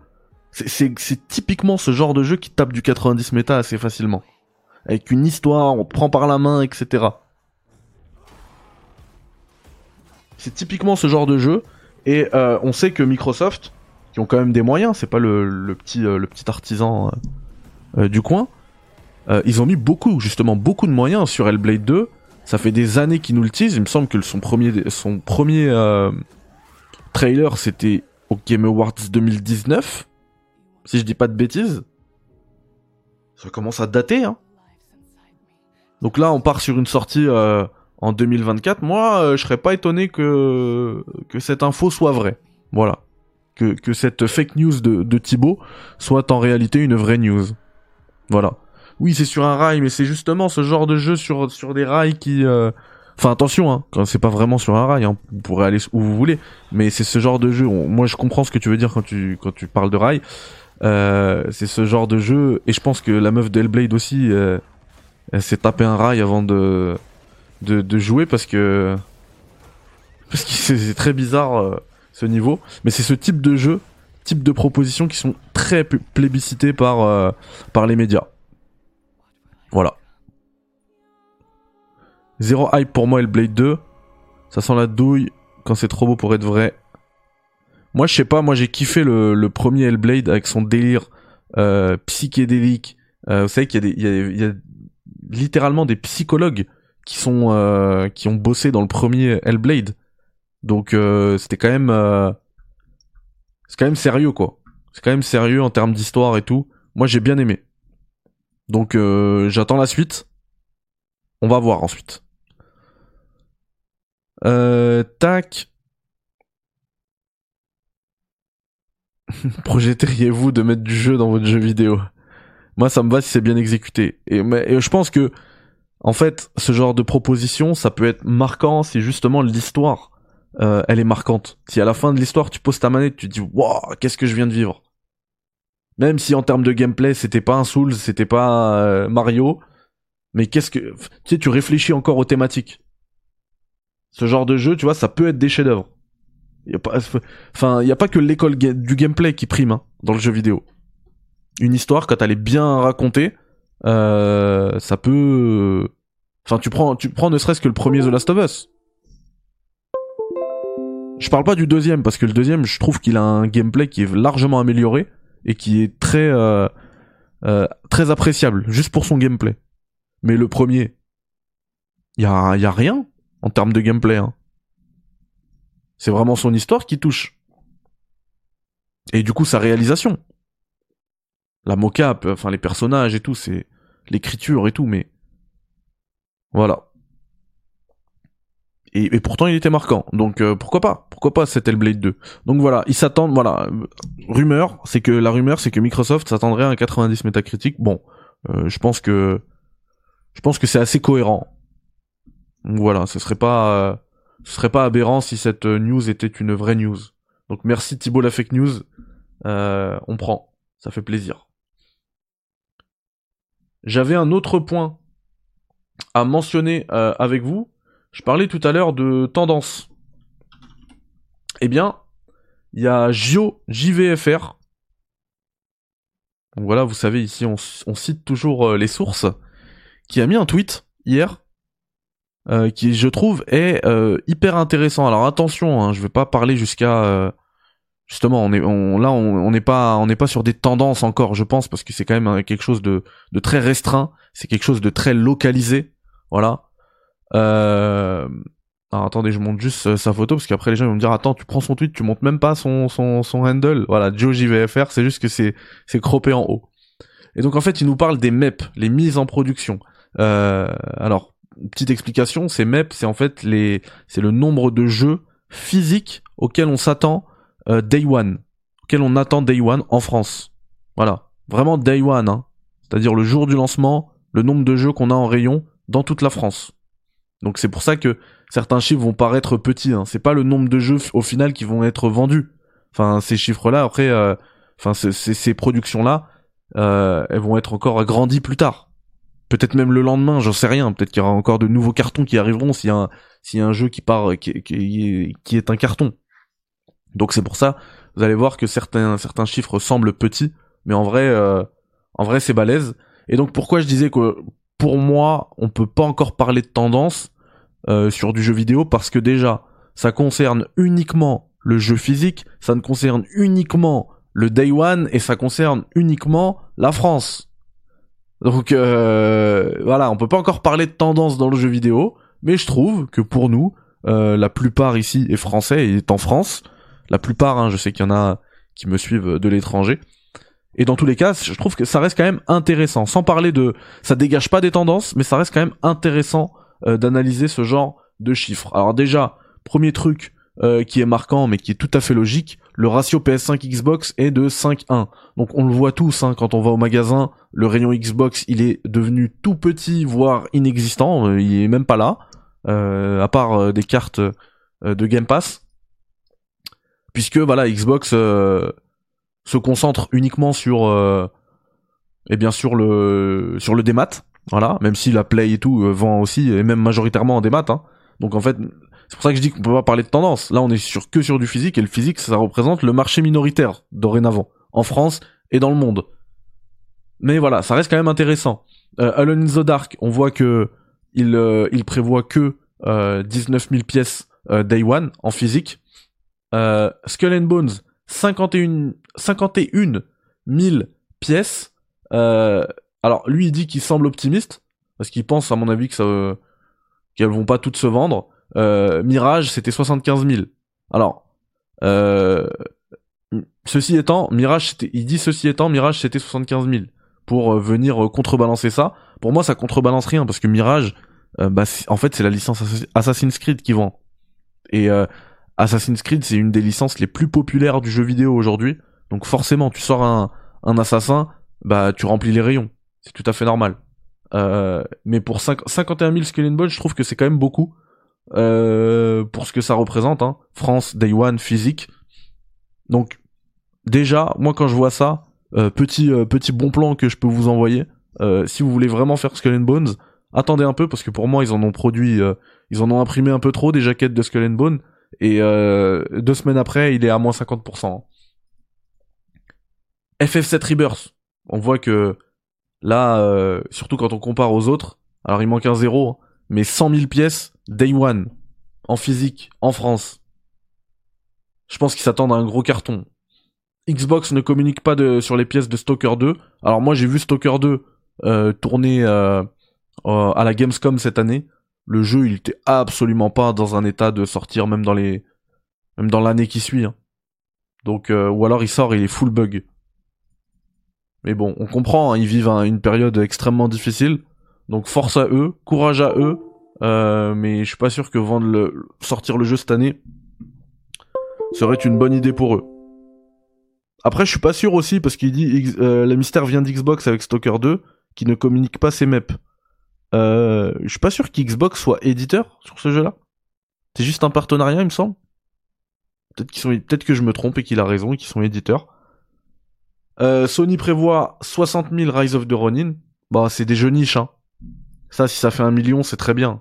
C'est typiquement ce genre de jeu qui tape du 90 méta assez facilement. Avec une histoire, on prend par la main, etc. C'est typiquement ce genre de jeu. Et on sait que Microsoft, qui ont quand même des moyens, c'est pas le, petit, euh, petit artisan euh, du coin, ils ont mis beaucoup, justement, beaucoup de moyens sur Hellblade 2. Ça fait des années qu'ils nous le teasent. Il me semble que son premier, son premier trailer, c'était au Game Awards 2019. Si je dis pas de bêtises. Ça commence à dater, hein. Donc là, on part sur une sortie en 2024, moi, euh, je serais pas étonné que cette info soit vraie. Voilà. Que, que cette fake news de, de Thibaut soit en réalité une vraie news. Voilà. Oui, c'est sur un rail, mais c'est justement ce genre de jeu sur, sur des rails qui... Euh, enfin attention, hein, quand c'est pas vraiment sur un rail, hein, vous pourrez aller où vous voulez, mais c'est ce genre de jeu. moi, je comprends ce que tu veux dire quand tu quand tu parles de rail. Euh, c'est ce genre de jeu, et je pense que la meuf de aussi, elle s'est tapé un rail avant de de, jouer parce que parce que c'est très bizarre euh, ce niveau. Mais c'est ce type de jeu, type de propositions qui sont très plébiscités par euh, par les médias. Voilà. Zéro hype pour moi, Blade 2. Ça sent la douille quand c'est trop beau pour être vrai. Moi, je sais pas, moi j'ai kiffé le, premier Hellblade avec son délire euh, psychédélique. vous savez qu'il y, y, a littéralement des psychologues qui sont euh, qui ont bossé dans le premier Hellblade. Donc euh, c'était quand même euh, c'est quand même sérieux quoi. C'est quand même sérieux en termes d'histoire et tout. Moi j'ai bien aimé. Donc j'attends la suite. On va voir ensuite. tac. Projetteriez-vous de mettre du jeu dans votre jeu vidéo? Moi ça me va si c'est bien exécuté. Et, mais, et je pense que en fait, ce genre de proposition, ça peut être marquant si justement l'histoire, euh, elle est marquante. Si à la fin de l'histoire, tu poses ta manette, tu te dis, waouh, qu'est-ce que je viens de vivre? Même si en termes de gameplay, c'était pas un Souls, c'était pas euh, Mario, mais qu'est-ce que, tu sais, tu réfléchis encore aux thématiques. Ce genre de jeu, tu vois, ça peut être des chefs-d'œuvre. Enfin, il y a pas que l'école du gameplay qui prime hein, dans le jeu vidéo. Une histoire, quand elle est bien racontée, euh, ça peut. Enfin, tu prends, tu prends ne serait-ce que le premier The Last of Us. Je parle pas du deuxième parce que le deuxième, je trouve qu'il a un gameplay qui est largement amélioré et qui est très euh, euh, très appréciable juste pour son gameplay. Mais le premier, il y a, y a rien en termes de gameplay. Hein. C'est vraiment son histoire qui touche. Et du coup, sa réalisation. La mocap, enfin les personnages et tout, c'est l'écriture et tout, mais voilà. Et, pourtant il était marquant, donc euh, pourquoi pas? Pourquoi pas cet Hellblade 2 Donc voilà, ils s'attendent, voilà, rumeur, c'est que la rumeur c'est que Microsoft s'attendrait à un 90 métacritique. Bon, euh, je pense que je pense que c'est assez cohérent. Donc voilà, ce serait pas euh, ce serait pas aberrant si cette news était une vraie news. Donc merci Thibault la fake news, on prend, ça fait plaisir. J'avais un autre point à mentionner euh, avec vous. Je parlais tout à l'heure de tendance. Eh bien, il y a Gio JVFR. Donc voilà, vous savez, ici on, cite toujours euh, les sources. Qui a mis un tweet hier. Euh, qui, je trouve, est hyper intéressant. Alors attention, hein, je vais pas parler jusqu'à justement, on est, là, on n'est pas, on n'est pas sur des tendances encore, je pense, parce que c'est quand même quelque chose de très restreint, c'est quelque chose de très localisé, voilà. Euh... Alors, attendez, je monte juste euh, sa photo parce qu'après les gens vont me dire attends, tu prends son tweet, tu montes même pas son son, son handle. Voilà, Joe JVFR, c'est juste que c'est c'est croppé en haut. Et donc en fait, il nous parle des MEP, les mises en production. Euh, alors, petite explication, ces MEP, c'est en fait les c'est le nombre de jeux physiques auxquels on s'attend euh, Day One, auquel on attend Day One en France. Voilà, vraiment Day One, hein. c'est-à-dire le jour du lancement, le nombre de jeux qu'on a en rayon dans toute la France. Donc c'est pour ça que certains chiffres vont paraître petits. Hein. C'est pas le nombre de jeux au final qui vont être vendus. Enfin, ces chiffres-là, après, euh, enfin ces, productions-là, euh, elles vont être encore agrandies plus tard. Peut-être même le lendemain, j'en sais rien. Peut-être qu'il y aura encore de nouveaux cartons qui arriveront s'il y a un, y a un jeu qui part, qui, qui, qui est un carton. Donc c'est pour ça, vous allez voir que certains, certains chiffres semblent petits, mais en vrai, euh, en vrai c'est balèze. Et donc pourquoi je disais que pour moi, on peut pas encore parler de tendance euh, sur du jeu vidéo parce que déjà, ça concerne uniquement le jeu physique, ça ne concerne uniquement le Day One et ça concerne uniquement la France. Donc euh, voilà, on peut pas encore parler de tendance dans le jeu vidéo, mais je trouve que pour nous, euh, la plupart ici est français et est en France. La plupart, hein, je sais qu'il y en a qui me suivent de l'étranger. Et dans tous les cas, je trouve que ça reste quand même intéressant. Sans parler de, ça dégage pas des tendances, mais ça reste quand même intéressant euh, d'analyser ce genre de chiffres. Alors déjà, premier truc euh, qui est marquant, mais qui est tout à fait logique, le ratio PS5 Xbox est de 5-1. Donc on le voit tous hein, quand on va au magasin, le rayon Xbox il est devenu tout petit, voire inexistant, euh, il est même pas là, à part des cartes de Game Pass. Puisque voilà, Xbox se concentre uniquement sur et bien le sur le démat, voilà, même si la Play et tout vend aussi et même majoritairement en démat. Hein. Donc en fait, c'est pour ça que je dis qu'on peut pas parler de tendance. Là, on est sur que sur du physique et le physique, ça représente le marché minoritaire dorénavant en France et dans le monde. Mais voilà, ça reste quand même intéressant. Euh, Alone in the Dark, on voit que il, euh, il prévoit que euh, 19 000 pièces euh, day one en physique. Euh, Skull and Bones, 51 51 000 pièces. Alors lui, il dit qu'il semble optimiste parce qu'il pense, à mon avis, que ça qu'elles vont pas toutes se vendre. Euh, Mirage, c'était 75 000. Alors, euh, ceci étant, Mirage, il dit ceci étant, Mirage, c'était 75 000 pour euh, venir contrebalancer ça. Pour moi, ça contrebalance rien parce que Mirage, bah, en fait, c'est la licence Assassin's Creed qui vend. Et Assassin's Creed, c'est une des licences les plus populaires du jeu vidéo aujourd'hui. Donc forcément, tu sors un, un assassin, bah tu remplis les rayons. C'est tout à fait normal. Euh, mais pour 51 000 Skull je trouve que c'est quand même beaucoup. Euh, pour ce que ça représente, hein. France, Day One, physique. Donc, déjà, moi quand je vois ça, euh, petit, petit bon plan que je peux vous envoyer, si vous voulez vraiment faire Skull Bones, attendez un peu parce que pour moi ils en ont produit, ils en ont imprimé un peu trop des jaquettes de Skull and Bones et deux semaines après il est à moins 50%. FF7 Rebirth, on voit que Là, euh, surtout quand on compare aux autres, alors il manque un zéro, hein, mais 100 000 pièces, day one, en physique, en France. Je pense qu'ils s'attendent à un gros carton. Xbox ne communique pas sur les pièces de Stalker 2. Alors moi j'ai vu Stalker 2 euh, tourner euh, à la Gamescom cette année. Le jeu il était absolument pas dans un état de sortir même dans les même dans l'année qui suit. Hein. Donc ou alors il sort il est full bug. Mais bon, on comprend, hein, ils vivent une période extrêmement difficile. Donc force à eux, courage à eux. Euh, mais je suis pas sûr que vendre le, sortir le jeu cette année serait une bonne idée pour eux. Après, je suis pas sûr aussi parce qu'il dit euh, le mystère vient d'Xbox avec Stalker 2 qui ne communique pas ses maps. Euh, je suis pas sûr qu'Xbox soit éditeur sur ce jeu-là. C'est juste un partenariat, il me semble. Peut-être qu'ils sont, peut-être que je me trompe et qu'il a raison et qu'ils sont éditeurs. Euh, Sony prévoit 60 000 Rise of the Ronin. Bah, c'est des jeux niches, hein. Ça, si ça fait un million, c'est très bien.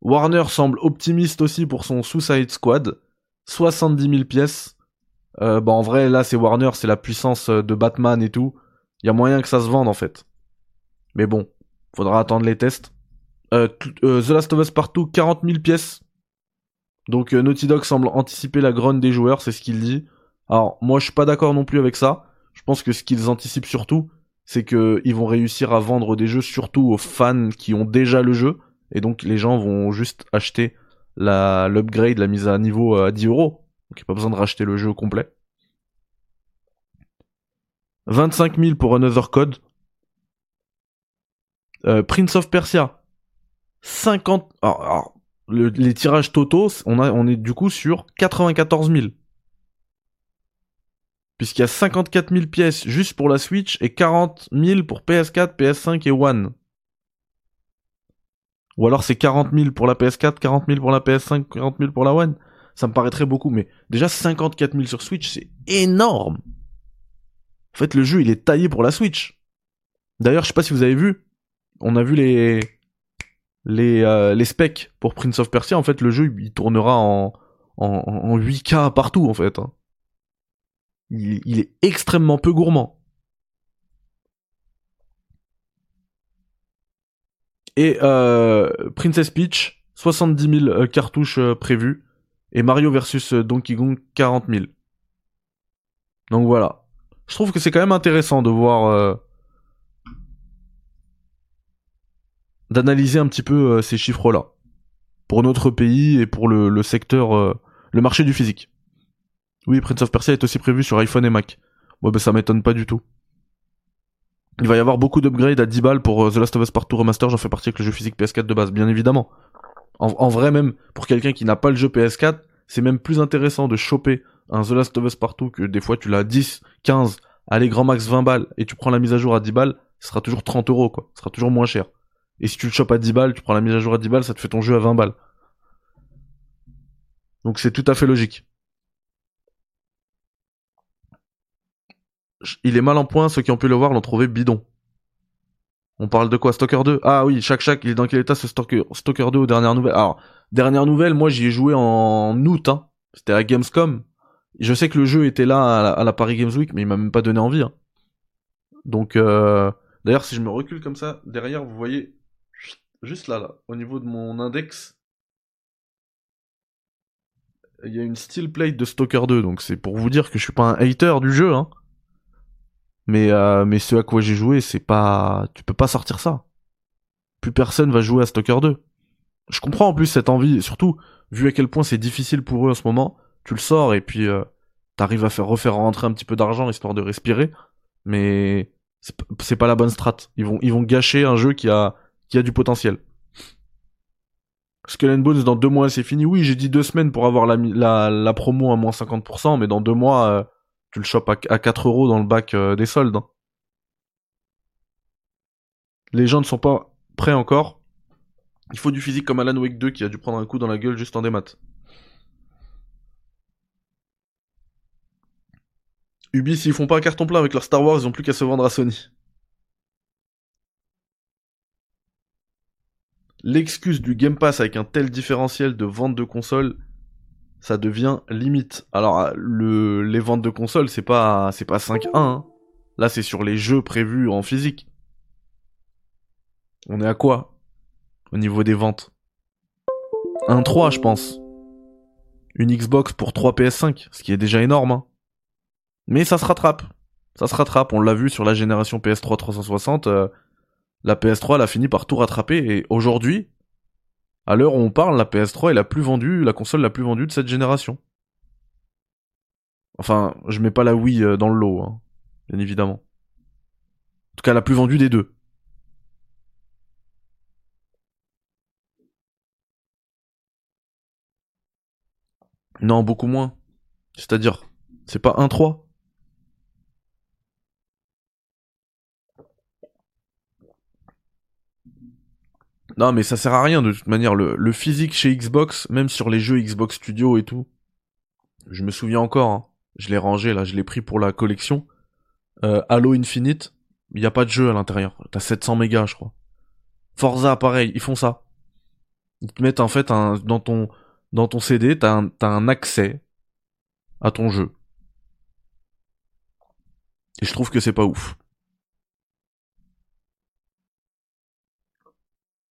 Warner semble optimiste aussi pour son Suicide Squad. 70 000 pièces. Euh, bah, en vrai, là, c'est Warner, c'est la puissance euh, de Batman et tout. Il y a moyen que ça se vende, en fait. Mais bon, faudra attendre les tests. Euh, The Last of Us Partout, 40 000 pièces. Donc Naughty Dog semble anticiper la grogne des joueurs, c'est ce qu'il dit. Alors moi je suis pas d'accord non plus avec ça. Je pense que ce qu'ils anticipent surtout, c'est que ils vont réussir à vendre des jeux surtout aux fans qui ont déjà le jeu, et donc les gens vont juste acheter l'upgrade, la mise à niveau à 10 euros. Donc il a pas besoin de racheter le jeu complet. 25 000 pour Another Code. Euh, Prince of Persia. 50... Alors, les tirages totaux, on, on est du coup sur 94 000 puisqu'il y a 54 000 pièces juste pour la Switch et 40 000 pour PS4, PS5 et One. Ou alors c'est 40 000 pour la PS4, 40 000 pour la PS5, 40 000 pour la One. Ça me paraîtrait beaucoup, mais déjà 54 000 sur Switch, c'est énorme. En fait, le jeu, il est taillé pour la Switch. D'ailleurs, je sais pas si vous avez vu, on a vu les les euh, les specs pour Prince of Persia. En fait, le jeu, il tournera en en, en 8K partout, en fait. hein. Il, est extrêmement peu gourmand. Et euh, Princess Peach, 70 000 euh, cartouches euh, prévues. Et Mario versus Donkey Kong, 40 000. Donc voilà. Je trouve que c'est quand même intéressant de voir... d'analyser un petit peu ces chiffres-là. Pour notre pays et pour le, secteur... le marché du physique. Oui, Prince of Persia est aussi prévu sur iPhone et Mac. Ouais, bah ça m'étonne pas du tout. Il va y avoir beaucoup d'upgrades à 10 balles pour euh, The Last of Us Part 2 Remaster, j'en fais partie avec le jeu physique PS4 de base, bien évidemment. En, vrai même, pour quelqu'un qui n'a pas le jeu PS4, c'est même plus intéressant de choper un The Last of Us Part 2 que des fois tu l'as à 10, 15, allez grand max 20 balles, et tu prends la mise à jour à 10 balles, ce sera toujours 30 euros quoi, ce sera toujours moins cher. Et si tu le chopes à 10 balles, tu prends la mise à jour à 10 balles, ça te fait ton jeu à 20 balles. Donc c'est tout à fait logique. Il est mal en point, ceux qui ont pu le voir l'ont trouvé bidon. On parle de quoi Stalker 2 Ah oui, chaque chaque, il est dans quel état ce Stalker, Stalker 2 aux dernières nouvelles? Alors, dernière nouvelle, moi j'y ai joué en août, hein. C'était à Gamescom. Je sais que le jeu était là à la, Paris Games Week, mais il m'a même pas donné envie. hein. Donc, euh... d'ailleurs, si je me recule comme ça, derrière, vous voyez, juste là, là, au niveau de mon index, il y a une steel plate de Stalker 2, donc c'est pour vous dire que je suis pas un hater du jeu, hein. Mais, euh, mais ce à quoi j'ai joué, c'est pas. Tu peux pas sortir ça. Plus personne va jouer à Stalker 2. Je comprends en plus cette envie, et surtout, vu à quel point c'est difficile pour eux en ce moment, tu le sors et puis euh, t'arrives à faire refaire rentrer un petit peu d'argent histoire de respirer, mais c'est pas la bonne strat. Ils vont, ils vont gâcher un jeu qui a, qui a du potentiel. Skull and Bones, dans deux mois, c'est fini. Oui, j'ai dit deux semaines pour avoir la, la promo à moins 50%, mais dans deux mois, euh, tu le chopes à, à 4 euros dans le bac euh, des soldes. hein. Les gens ne sont pas prêts encore. Il faut du physique comme Alan Wake 2 qui a dû prendre un coup dans la gueule juste en démat. Ubi, s'ils font pas un carton plein avec leur Star Wars, ils ont plus qu'à se vendre à Sony. L'excuse du Game Pass avec un tel différentiel de vente de consoles, ça devient limite. Alors, le, les ventes de consoles, c'est pas, c'est pas 5-1. hein. Là, c'est sur les jeux prévus en physique. On est à quoi? Au niveau des ventes 1-3, je pense. Une Xbox pour 3 PS5, ce qui est déjà énorme. hein. Mais ça se rattrape. Ça se rattrape. On l'a vu sur la génération PS3 360. euh, la PS3, elle a fini par tout rattraper. Et aujourd'hui, à l'heure où on parle, la PS3 est la plus vendue, la console la plus vendue de cette génération. Enfin, je mets pas la Wii euh, dans le lot, hein, bien évidemment. En tout cas, la plus vendue des deux. Non, beaucoup moins. C'est-à-dire, c'est pas 1-3. Non, mais ça sert à rien de toute manière. Le, le physique chez Xbox, même sur les jeux Xbox Studio et tout, je me souviens encore, hein, je l'ai rangé là, je l'ai pris pour la collection. Euh, Halo Infinite, il n'y a pas de jeu à l'intérieur. T'as 700 mégas, je crois. Forza, pareil, ils font ça. Ils te mettent en fait un, dans ton dans ton CD, t'as un, t'as un accès à ton jeu. Et je trouve que c'est pas ouf.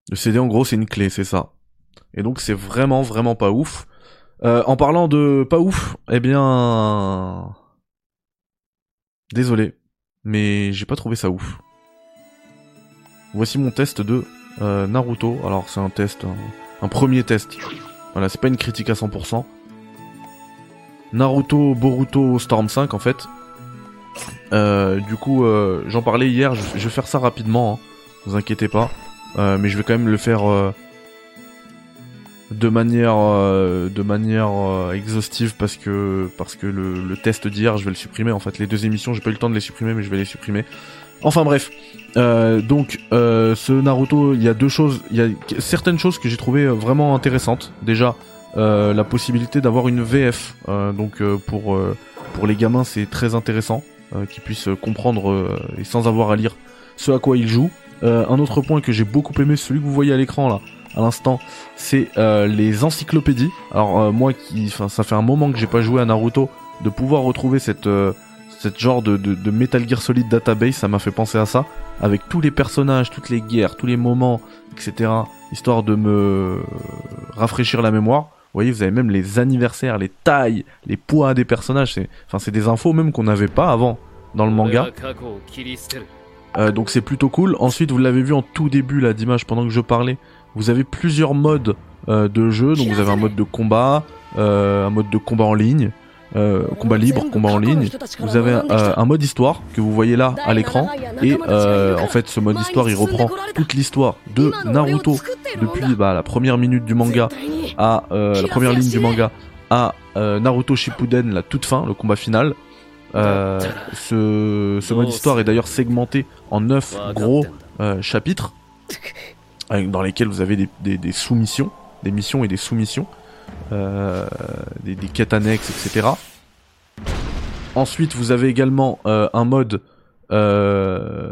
Le CD en gros c'est une clé, c'est ça. Et donc c'est vraiment vraiment pas ouf. Euh, en parlant de pas ouf, eh bien... Désolé, mais j'ai pas trouvé ça ouf. Voici mon test de euh, Naruto. Alors c'est un test, un, premier test. Voilà, c'est pas une critique à 100%. Naruto Boruto Storm 5 en fait. Euh, du coup, j'en parlais hier, je, je vais faire ça rapidement, hein, vous inquiétez pas. Euh, mais je vais quand même le faire euh, de manière euh, de manière euh, exhaustive parce que parce que le, le test d'hier je vais le supprimer. En fait les deux émissions j'ai pas eu le temps de les supprimer mais je vais les supprimer. Enfin bref. Euh, donc euh, ce Naruto il y a deux choses il y a certaines choses que j'ai trouvé vraiment intéressantes. Déjà la possibilité d'avoir une VF donc pour pour les gamins c'est très intéressant euh, qui puisse comprendre et sans avoir à lire ce à quoi il joue. Euh, un autre point que j'ai beaucoup aimé, celui que vous voyez à l'écran là, à l'instant, c'est les encyclopédies. Alors moi qui, ça fait un moment que j'ai pas joué à Naruto, de pouvoir retrouver cette genre de, Metal Gear Solid database, ça m'a fait penser à ça, avec tous les personnages, toutes les guerres, tous les moments, etc., histoire de me rafraîchir la mémoire. Vous voyez, vous avez même les anniversaires, les tailles, les poids des personnages. Enfin, c'est des infos même qu'on n'avait pas avant dans le manga. Euh, donc c'est plutôt cool. Ensuite, vous l'avez vu en tout début là d'image pendant que je parlais. Vous avez plusieurs modes euh, de jeu. Donc vous avez un mode de combat, euh, un mode de combat en ligne, combat libre, combat en ligne. Vous avez un mode histoire que vous voyez là à l'écran. Et en fait, ce mode histoire, il reprend toute l'histoire de Naruto depuis bah, la première minute du manga à la première ligne du manga à Naruto Shippuden, la toute fin, le combat final. Ce, ce mode histoire est d'ailleurs segmenté en 9 gros chapitres dans lesquels vous avez des, des, des sous-missions, des missions et des sous-missions. Euh, des, quêtes annexes, etc. Ensuite, vous avez également euh, un mode euh,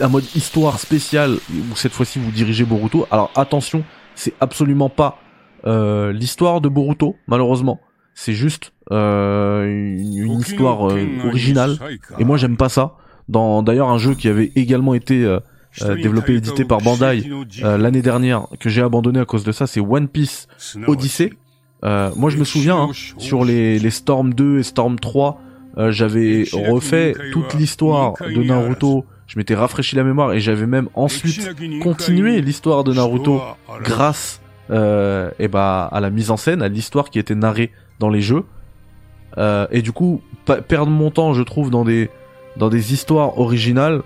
un mode histoire spécial où cette fois-ci vous dirigez Boruto. Alors attention, c'est absolument pas l'histoire de Boruto, malheureusement. C'est juste une, histoire originale. Et moi j'aime pas ça. Dans d'ailleurs un jeu qui avait également été euh, développé et édité par Bandai euh, l'année dernière, que j'ai abandonné à cause de ça, c'est One Piece Odyssey. Euh, moi je me souviens, hein, sur les, les Storm 2 et Storm 3, j'avais refait toute l'histoire de Naruto, je m'étais rafraîchi la mémoire et j'avais même ensuite continué l'histoire de Naruto grâce euh, et bah, à la mise en scène, à l'histoire qui était narrée dans les jeux. Euh, et du coup, perdre mon temps, je trouve, dans des, dans des histoires originales,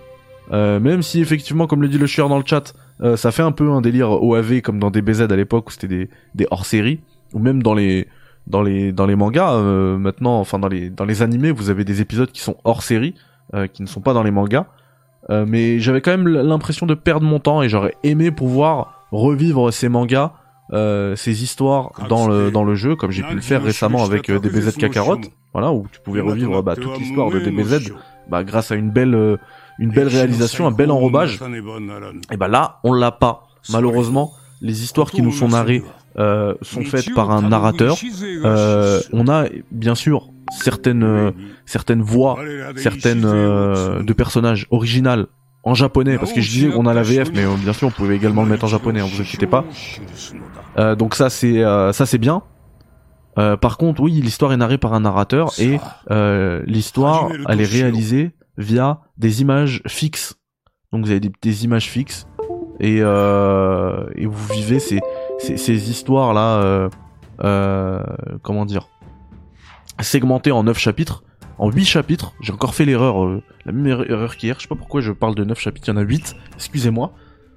euh, même si effectivement, comme le dit le chieur dans le chat, euh, ça fait un peu un délire OAV comme dans DBZ à l'époque où c'était des, des hors-séries, ou même dans les dans les dans les mangas euh, maintenant, enfin dans les dans les animés, vous avez des épisodes qui sont hors-série, qui ne sont pas dans les mangas. mais j'avais quand même l'impression de perdre mon temps et j'aurais aimé pouvoir revivre ces mangas, ces histoires dans le dans le jeu, comme j'ai pu le faire récemment avec DBZ Kakarot, voilà où tu pouvais revivre bah, toute l'histoire de DBZ, bah grâce à une belle une belle réalisation, un bel enrobage. Et ben là, on l'a pas. Malheureusement, les histoires qui nous sont narrées euh, sont faites par un narrateur. Euh, on a bien sûr certaines euh, certaines voix, certaines euh, de personnages originales en japonais parce que je disais qu'on a la VF mais bien sûr on pouvait également le mettre en japonais hein, vous inquiétez pas. Donc ça c'est ça c'est bien. Par contre oui l'histoire est narrée par un narrateur et l'histoire elle est réalisée via des images fixes. Donc vous avez des, images fixes. Et, euh, et vous vivez ces, ces, ces histoires là, euh, euh, comment dire, segmentées en 9 chapitres, en 8 chapitres. J'ai encore fait l'erreur, euh, la même erreur qu'hier. Je sais pas pourquoi je parle de 9 chapitres, il y en a 8. Excusez-moi.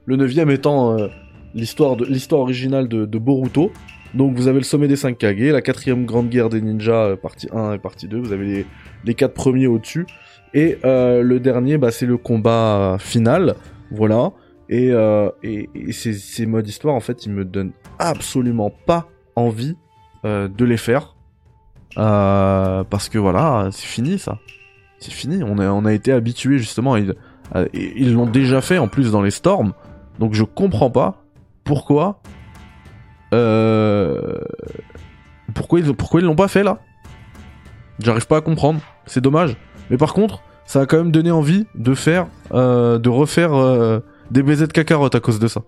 Le neuvième étant euh, l'histoire originale de, Boruto. Donc vous avez le sommet des 5 Kage, la quatrième grande guerre des ninjas, euh, partie 1 et partie 2. Vous avez les, les 4 premiers au-dessus. Et euh, le dernier, bah, c'est le combat final. Voilà. Et, euh, et, ces, modes histoire, en fait, ils me donnent absolument pas envie de les faire. Euh, parce que voilà, c'est fini ça. C'est fini. On a, été habitué justement. Ils ils l'ont déjà fait en plus dans les Storms. Donc je comprends pas pourquoi. Euh, pourquoi ils, pourquoi l'ont pas fait là J'arrive pas à comprendre. C'est dommage. Mais par contre, ça a quand même donné envie de faire, euh, de refaire des BZ Kakarot à cause de ça.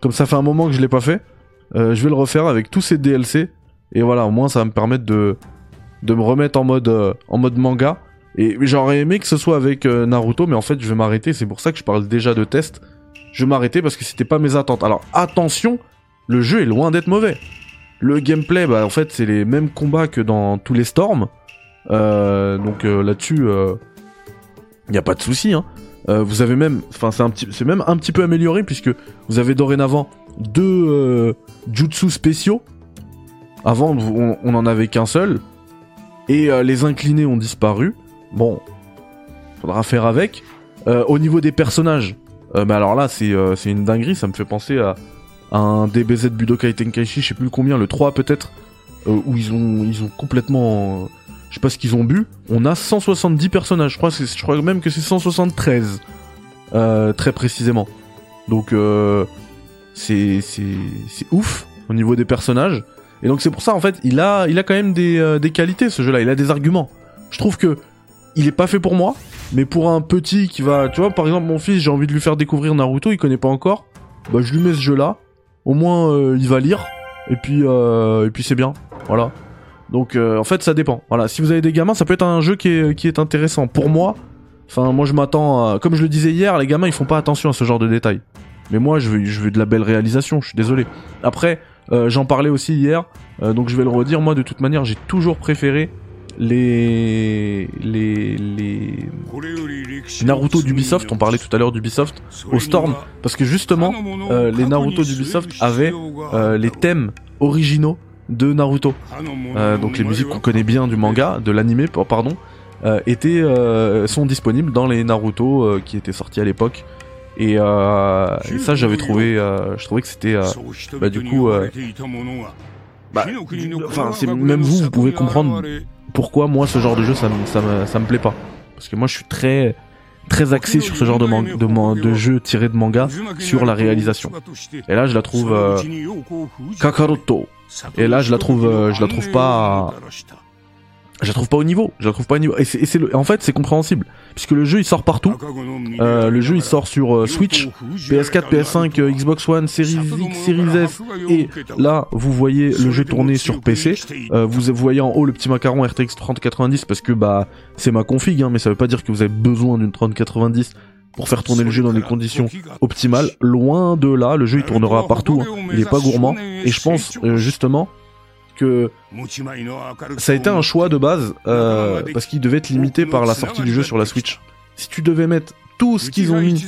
Comme ça fait un moment que je l'ai pas fait, je vais le refaire avec tous ces DLC. Et voilà, au moins ça va me permettre de, de me remettre en mode, euh, en mode manga. Et j'aurais aimé que ce soit avec euh, Naruto, mais en fait je vais m'arrêter. C'est pour ça que je parle déjà de test. Je vais m'arrêter parce que c'était pas mes attentes. Alors attention, le jeu est loin d'être mauvais. Le gameplay, bah en fait c'est les mêmes combats que dans tous les Storms. Euh, donc là-dessus, il n'y a pas de souci. Hein. Vous avez même, enfin c'est c'est même un petit peu amélioré puisque vous avez dorénavant deux jutsu spéciaux. Avant, on, on en avait qu'un seul et euh, les inclinés ont disparu. Bon, faudra faire avec. Euh, au niveau des personnages, euh, mais alors là c'est une dinguerie. Ça me fait penser à, un DBZ Budokai Tenkaichi, je sais plus combien, le 3 peut-être, où ils ont complètement je sais pas ce qu'ils ont bu, on a 170 personnages. Je crois, même que c'est 173, euh, très précisément. Donc euh, c'est ouf au niveau des personnages. Et donc c'est pour ça en fait, il a il a quand même des, euh, des qualités ce jeu-là. Il a des arguments. Je trouve que il est pas fait pour moi, mais pour un petit qui va, tu vois, par exemple mon fils, j'ai envie de lui faire découvrir Naruto, il connaît pas encore. Bah je lui mets ce jeu-là. Au moins euh, il va lire. Et puis euh, et puis c'est bien. Voilà. Donc euh, en fait ça dépend. Voilà, si vous avez des gamins, ça peut être un jeu qui est, qui est intéressant. Pour moi, enfin moi je m'attends à... Comme je le disais hier, les gamins ils font pas attention à ce genre de détails. Mais moi je veux, je veux de la belle réalisation, je suis désolé. Après, euh, j'en parlais aussi hier, euh, donc je vais le redire, moi de toute manière j'ai toujours préféré les... les... Naruto d'Ubisoft, on parlait tout à l'heure d'Ubisoft, au Storm, parce que justement, euh, les Naruto d'Ubisoft avaient les thèmes originaux de Naruto. Donc les musiques qu'on connaît bien du manga, de l'anime, pardon, étaient, sont disponibles dans les Naruto qui étaient sortis à l'époque. Et, euh, ça, j'avais trouvé, euh, je trouvais que c'était, euh, bah, du coup, euh, bah, enfin, c'est même vous, vous pouvez comprendre pourquoi moi ce genre de jeu ça me, ça me, ça me plaît pas. Parce que moi, je suis très, très axé sur ce genre de, man- de, de jeu tiré de manga sur la réalisation. Et là, je la trouve euh, Kakaroto. Et là, je la trouve, euh, je la trouve pas- Je la trouve pas au niveau. Je la trouve pas au niveau. Et, c'est, en fait, c'est compréhensible. Puisque le jeu, il sort partout. Euh, le jeu, il sort sur euh, Switch, PS4, PS5, euh, Xbox One, Series X, Series S. Et là, vous voyez le jeu tourner sur PC. Vous voyez en haut le petit macaron RTX 3090 parce que bah c'est ma config, hein, mais ça veut pas dire que vous avez besoin d'une 3090 pour faire tourner le jeu dans des conditions optimales. Loin de là, le jeu il tournera partout. hein. Il est pas gourmand. Et je pense justement que ça a été un choix de base euh, parce qu'il devait être limité par la sortie du jeu sur la Switch. Si tu devais mettre tout ce qu'ils ont mis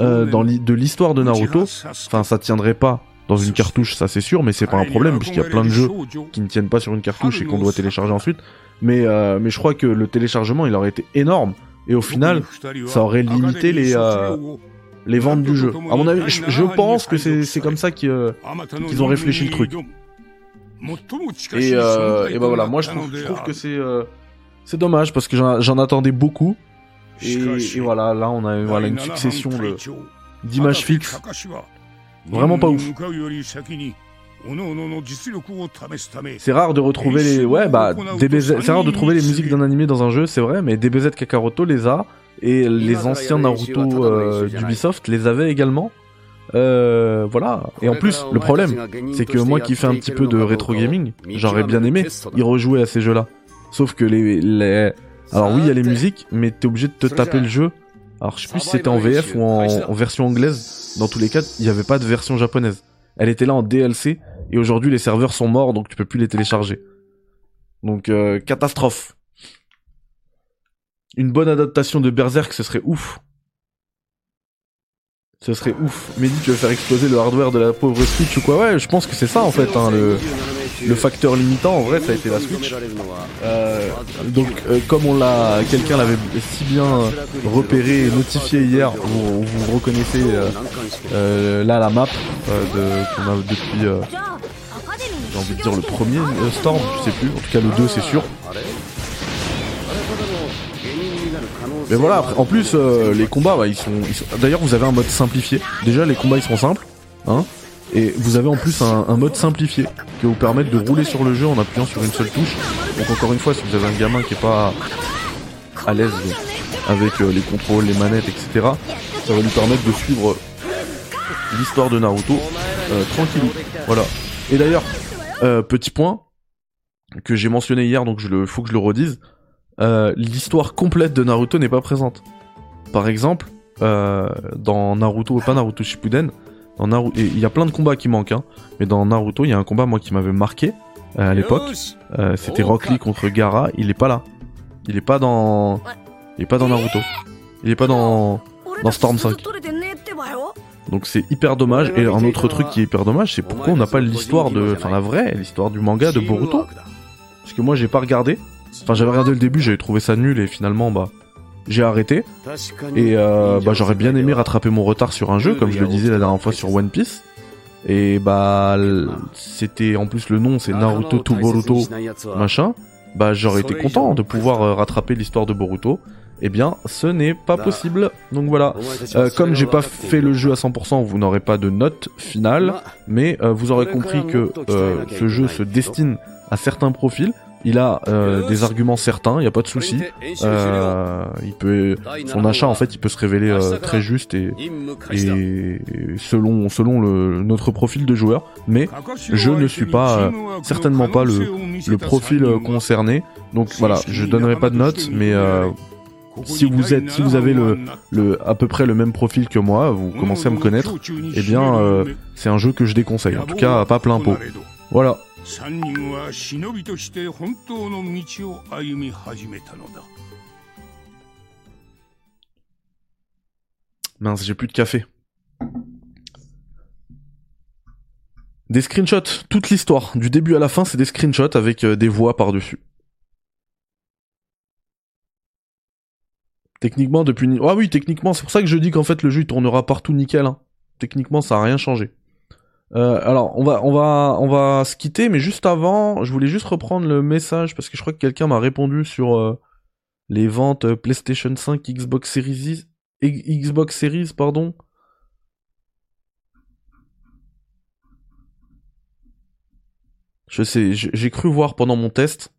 euh, dans de l'histoire de Naruto, enfin ça tiendrait pas dans une cartouche, ça c'est sûr, mais c'est pas un problème puisqu'il y a plein de jeux qui ne tiennent pas sur une cartouche et qu'on doit télécharger ensuite. Mais euh, mais je crois que le téléchargement il aurait été énorme et au final ça aurait limité les les ventes du jeu. À mon avis, je, pense que c'est comme ça qu'ils ont réfléchi le truc. Et, euh, et bah voilà, moi je trouve, je trouve que c'est euh, c'est dommage parce que j'en attendais beaucoup. Et, et voilà, là on a voilà, une succession d'images fixes. Vraiment pas ouf. C'est rare de retrouver les ouais bah DBZ, c'est rare de trouver les musiques d'un animé dans un jeu, c'est vrai, mais DBZ Kakaroto les a et les anciens Naruto euh, d'Ubisoft les avaient également. Euh, voilà. Et en plus, le problème, c'est que moi qui fais un petit peu de rétro gaming, j'aurais bien aimé y rejouer à ces jeux-là. Sauf que les, alors oui, il y a les musiques, mais t'es obligé de te taper le jeu. Alors je sais plus si c'était en VF ou en, en version anglaise. Dans tous les cas, il n'y avait pas de version japonaise. Elle était là en DLC et aujourd'hui les serveurs sont morts donc tu peux plus les télécharger. Donc euh, catastrophe. Une bonne adaptation de Berserk, ce serait ouf. Ce serait ouf. Mehdi, tu veux faire exploser le hardware de la pauvre Switch ou quoi? Ouais, je pense que c'est ça en fait. Hein, le, le facteur limitant, en vrai, ça a été la Switch. Euh, donc, euh, comme on l'a, quelqu'un l'avait si bien repéré et notifié hier, vous, vous reconnaissez euh, euh, là la map euh, de, qu'on a depuis, euh, j'ai envie de dire le premier Storm, je sais plus. En tout cas, le 2 c'est sûr. Mais voilà, après- en plus, euh, les combats, bah, ils sont, ils sont- D'ailleurs, vous avez un mode simplifié. Déjà, les combats, ils sont simples. Hein et vous avez en plus un, un mode simplifié qui va vous permettre de rouler sur le jeu en appuyant sur une seule touche. Donc encore une fois, si vous avez un gamin qui est pas à l'aise avec euh, les contrôles, les manettes, etc., ça va lui permettre de suivre l'histoire de Naruto euh, tranquillou. Voilà. Et d'ailleurs, euh, petit point que j'ai mentionné hier, donc je le, faut que je le redise. Euh, l'histoire complète de Naruto n'est pas présente. Par exemple, euh, dans Naruto, pas Naruto Shippuden, dans Naruto, il y a plein de combats qui manquent, hein, mais dans Naruto, il y a un combat moi qui m'avait marqué euh, à l'époque. C'était Rock Lee contre Gara. Il est pas là. Il est pas dans. Il est pas dans Naruto. Il est pas dans. dans Storm 5. Donc c'est hyper dommage. Et un autre truc qui est hyper dommage, c'est pourquoi on n'a pas l'histoire de. Enfin la vraie, l'histoire du manga de Boruto? Parce que moi j'ai pas regardé. Enfin j'avais regardé le début, j'avais trouvé ça nul et finalement bah j'ai arrêté. Et euh, bah j'aurais bien aimé rattraper mon retard sur un jeu, comme je le disais la dernière fois sur One Piece. Et bah c'était en plus le nom c'est Naruto to Boruto machin. bah j'aurais été content de pouvoir euh, rattraper l'histoire de Boruto. Eh bien, ce n'est pas Bah. possible. Donc voilà. Euh, comme j'ai pas fait le jeu à 100%, vous n'aurez pas de note finale, mais euh, vous aurez compris que ce jeu se destine à certains profils. Il a euh, des arguments certains, il n'y a pas de souci. Euh, il peut, son achat en fait, il peut se révéler euh, très juste et, et selon selon le, notre profil de joueur. Mais je ne suis pas euh, certainement pas le, le profil concerné, donc voilà, je donnerai pas de notes, mais euh, si vous êtes, si vous avez le, le à peu près le même profil que moi, vous commencez à me connaître, eh bien, euh, c'est un jeu que je déconseille. En tout cas, à pas plein pot. Voilà. 3人は忍びとして本当の道を歩み始めたのだ Mince, j'ai plus de café. Des screenshots, toute l'histoire, du début à la fin, c'est des screenshots avec euh, des voix par-dessus. Techniquement, depuis... ni- Ah oui, techniquement, c'est pour ça que je dis qu'en fait le jeu il tournera partout nickel. hein. Techniquement, ça a rien changé. Euh, alors, on va, on va, on va se quitter, mais juste avant, je voulais juste reprendre le message parce que je crois que quelqu'un m'a répondu sur euh, les ventes euh, PlayStation 5, Xbox Series, Xbox Series, pardon. Je sais, j'ai cru voir pendant mon test.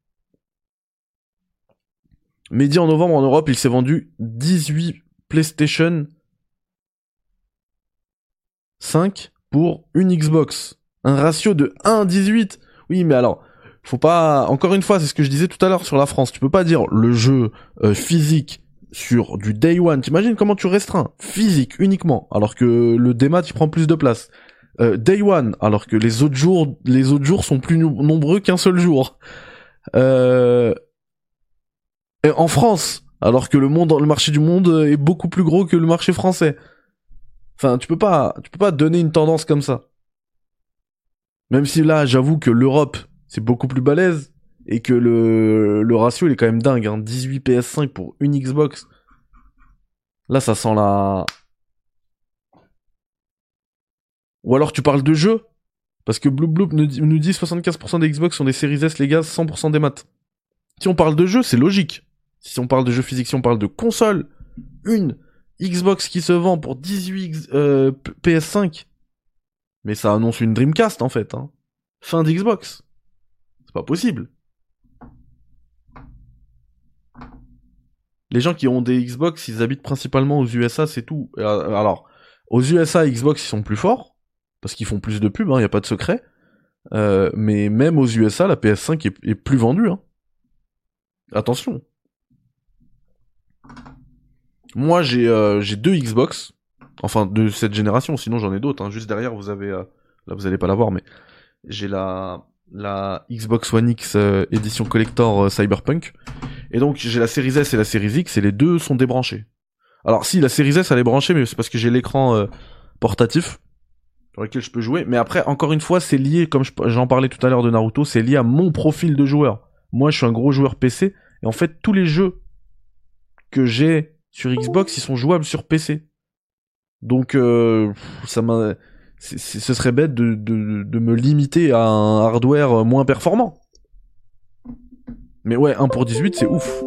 Midi en novembre en Europe, il s'est vendu 18 PlayStation 5 pour une Xbox. Un ratio de 1 à 18. Oui, mais alors, faut pas. Encore une fois, c'est ce que je disais tout à l'heure sur la France. Tu peux pas dire le jeu euh, physique sur du day one. T'imagines comment tu restreins physique uniquement, alors que le démat il prend plus de place. Euh, day one, alors que les autres jours, les autres jours sont plus no- nombreux qu'un seul jour. Euh... en France, alors que le monde, le marché du monde est beaucoup plus gros que le marché français. Enfin, tu peux pas, tu peux pas donner une tendance comme ça. Même si là, j'avoue que l'Europe, c'est beaucoup plus balèze et que le, le ratio il est quand même dingue. Hein. 18 PS5 pour une Xbox. Là, ça sent la. Ou alors tu parles de jeu Parce que Bloop Bloop nous dit, nous dit 75% des Xbox sont des Series S, les gars, 100% des maths. Si on parle de jeu, c'est logique. Si on parle de jeux physiques, si on parle de console, une Xbox qui se vend pour 18 X- euh, P- PS5. Mais ça annonce une Dreamcast en fait. Hein. Fin d'Xbox. C'est pas possible. Les gens qui ont des Xbox, ils habitent principalement aux USA, c'est tout. Euh, Alors, aux USA, Xbox, ils sont plus forts, parce qu'ils font plus de pubs, il n'y a pas de secret. Euh, mais même aux USA, la PS5 est, est plus vendue. Hein. Attention. Moi, j'ai euh, deux Xbox, enfin de cette génération, sinon j'en ai d'autres. Hein. Juste derrière, vous avez... euh, Là, vous allez pas la voir, mais j'ai la, la Xbox One X euh, édition collector euh, Cyberpunk. Et donc, j'ai la Series S et la Series X, et les deux sont débranchés. Alors, si, la Series S, elle est branchée, mais c'est parce que j'ai l'écran euh, portatif sur lequel je peux jouer. Mais après, encore une fois, c'est lié, comme je- j'en parlais tout à l'heure de Naruto, c'est lié à mon profil de joueur. Moi, je suis un gros joueur PC, et en fait, tous les jeux que j'ai sur Xbox, ils sont jouables sur PC. Donc, euh, ça m'a... ce serait bête de, de, de me limiter à un hardware moins performant. Mais ouais, 1 pour 18, c'est ouf.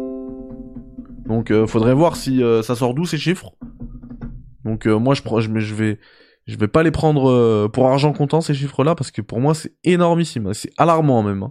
Donc euh, faudrait voir si euh, ça sort d'où ces chiffres. Donc moi je prends je, vais je vais pas les prendre pour argent comptant ces chiffres là parce que pour moi c'est énormissime, c'est alarmant même.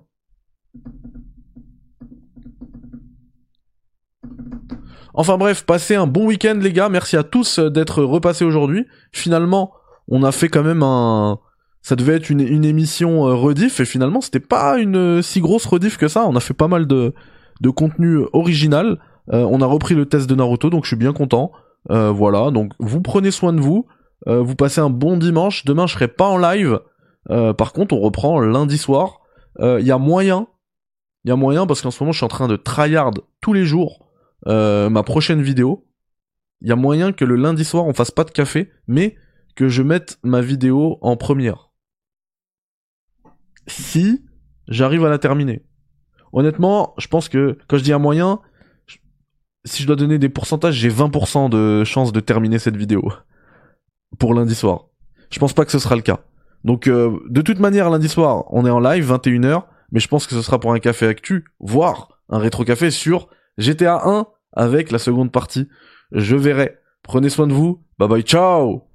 Enfin bref, passez un bon week-end les gars, merci à tous euh, d'être repassés aujourd'hui. Finalement, on a fait quand même un ça devait être une, émission euh, rediff et finalement c'était pas une euh, si grosse rediff que ça. On a fait pas mal de, de contenu original. On a repris le test de Naruto donc je suis bien content. Voilà, donc vous prenez soin de vous. Vous passez un bon dimanche. Demain je serai pas en live. Par contre on reprend lundi soir. Il y a moyen, il y a moyen parce qu'en ce moment je suis en train de tryhard tous les jours euh, ma prochaine vidéo. Il y a moyen que le lundi soir on fasse pas de café, mais que je mette ma vidéo en première si j'arrive à la terminer. Honnêtement, je pense que quand je dis un moyen, si je dois donner des pourcentages, j'ai 20% de chance de terminer cette vidéo pour lundi soir. Je pense pas que ce sera le cas. Donc euh, de toute manière, lundi soir, on est en live 21h, mais je pense que ce sera pour un café actu, voire un rétro café sur GTA 1 avec la seconde partie. Je verrai. Prenez soin de vous. Bye bye, ciao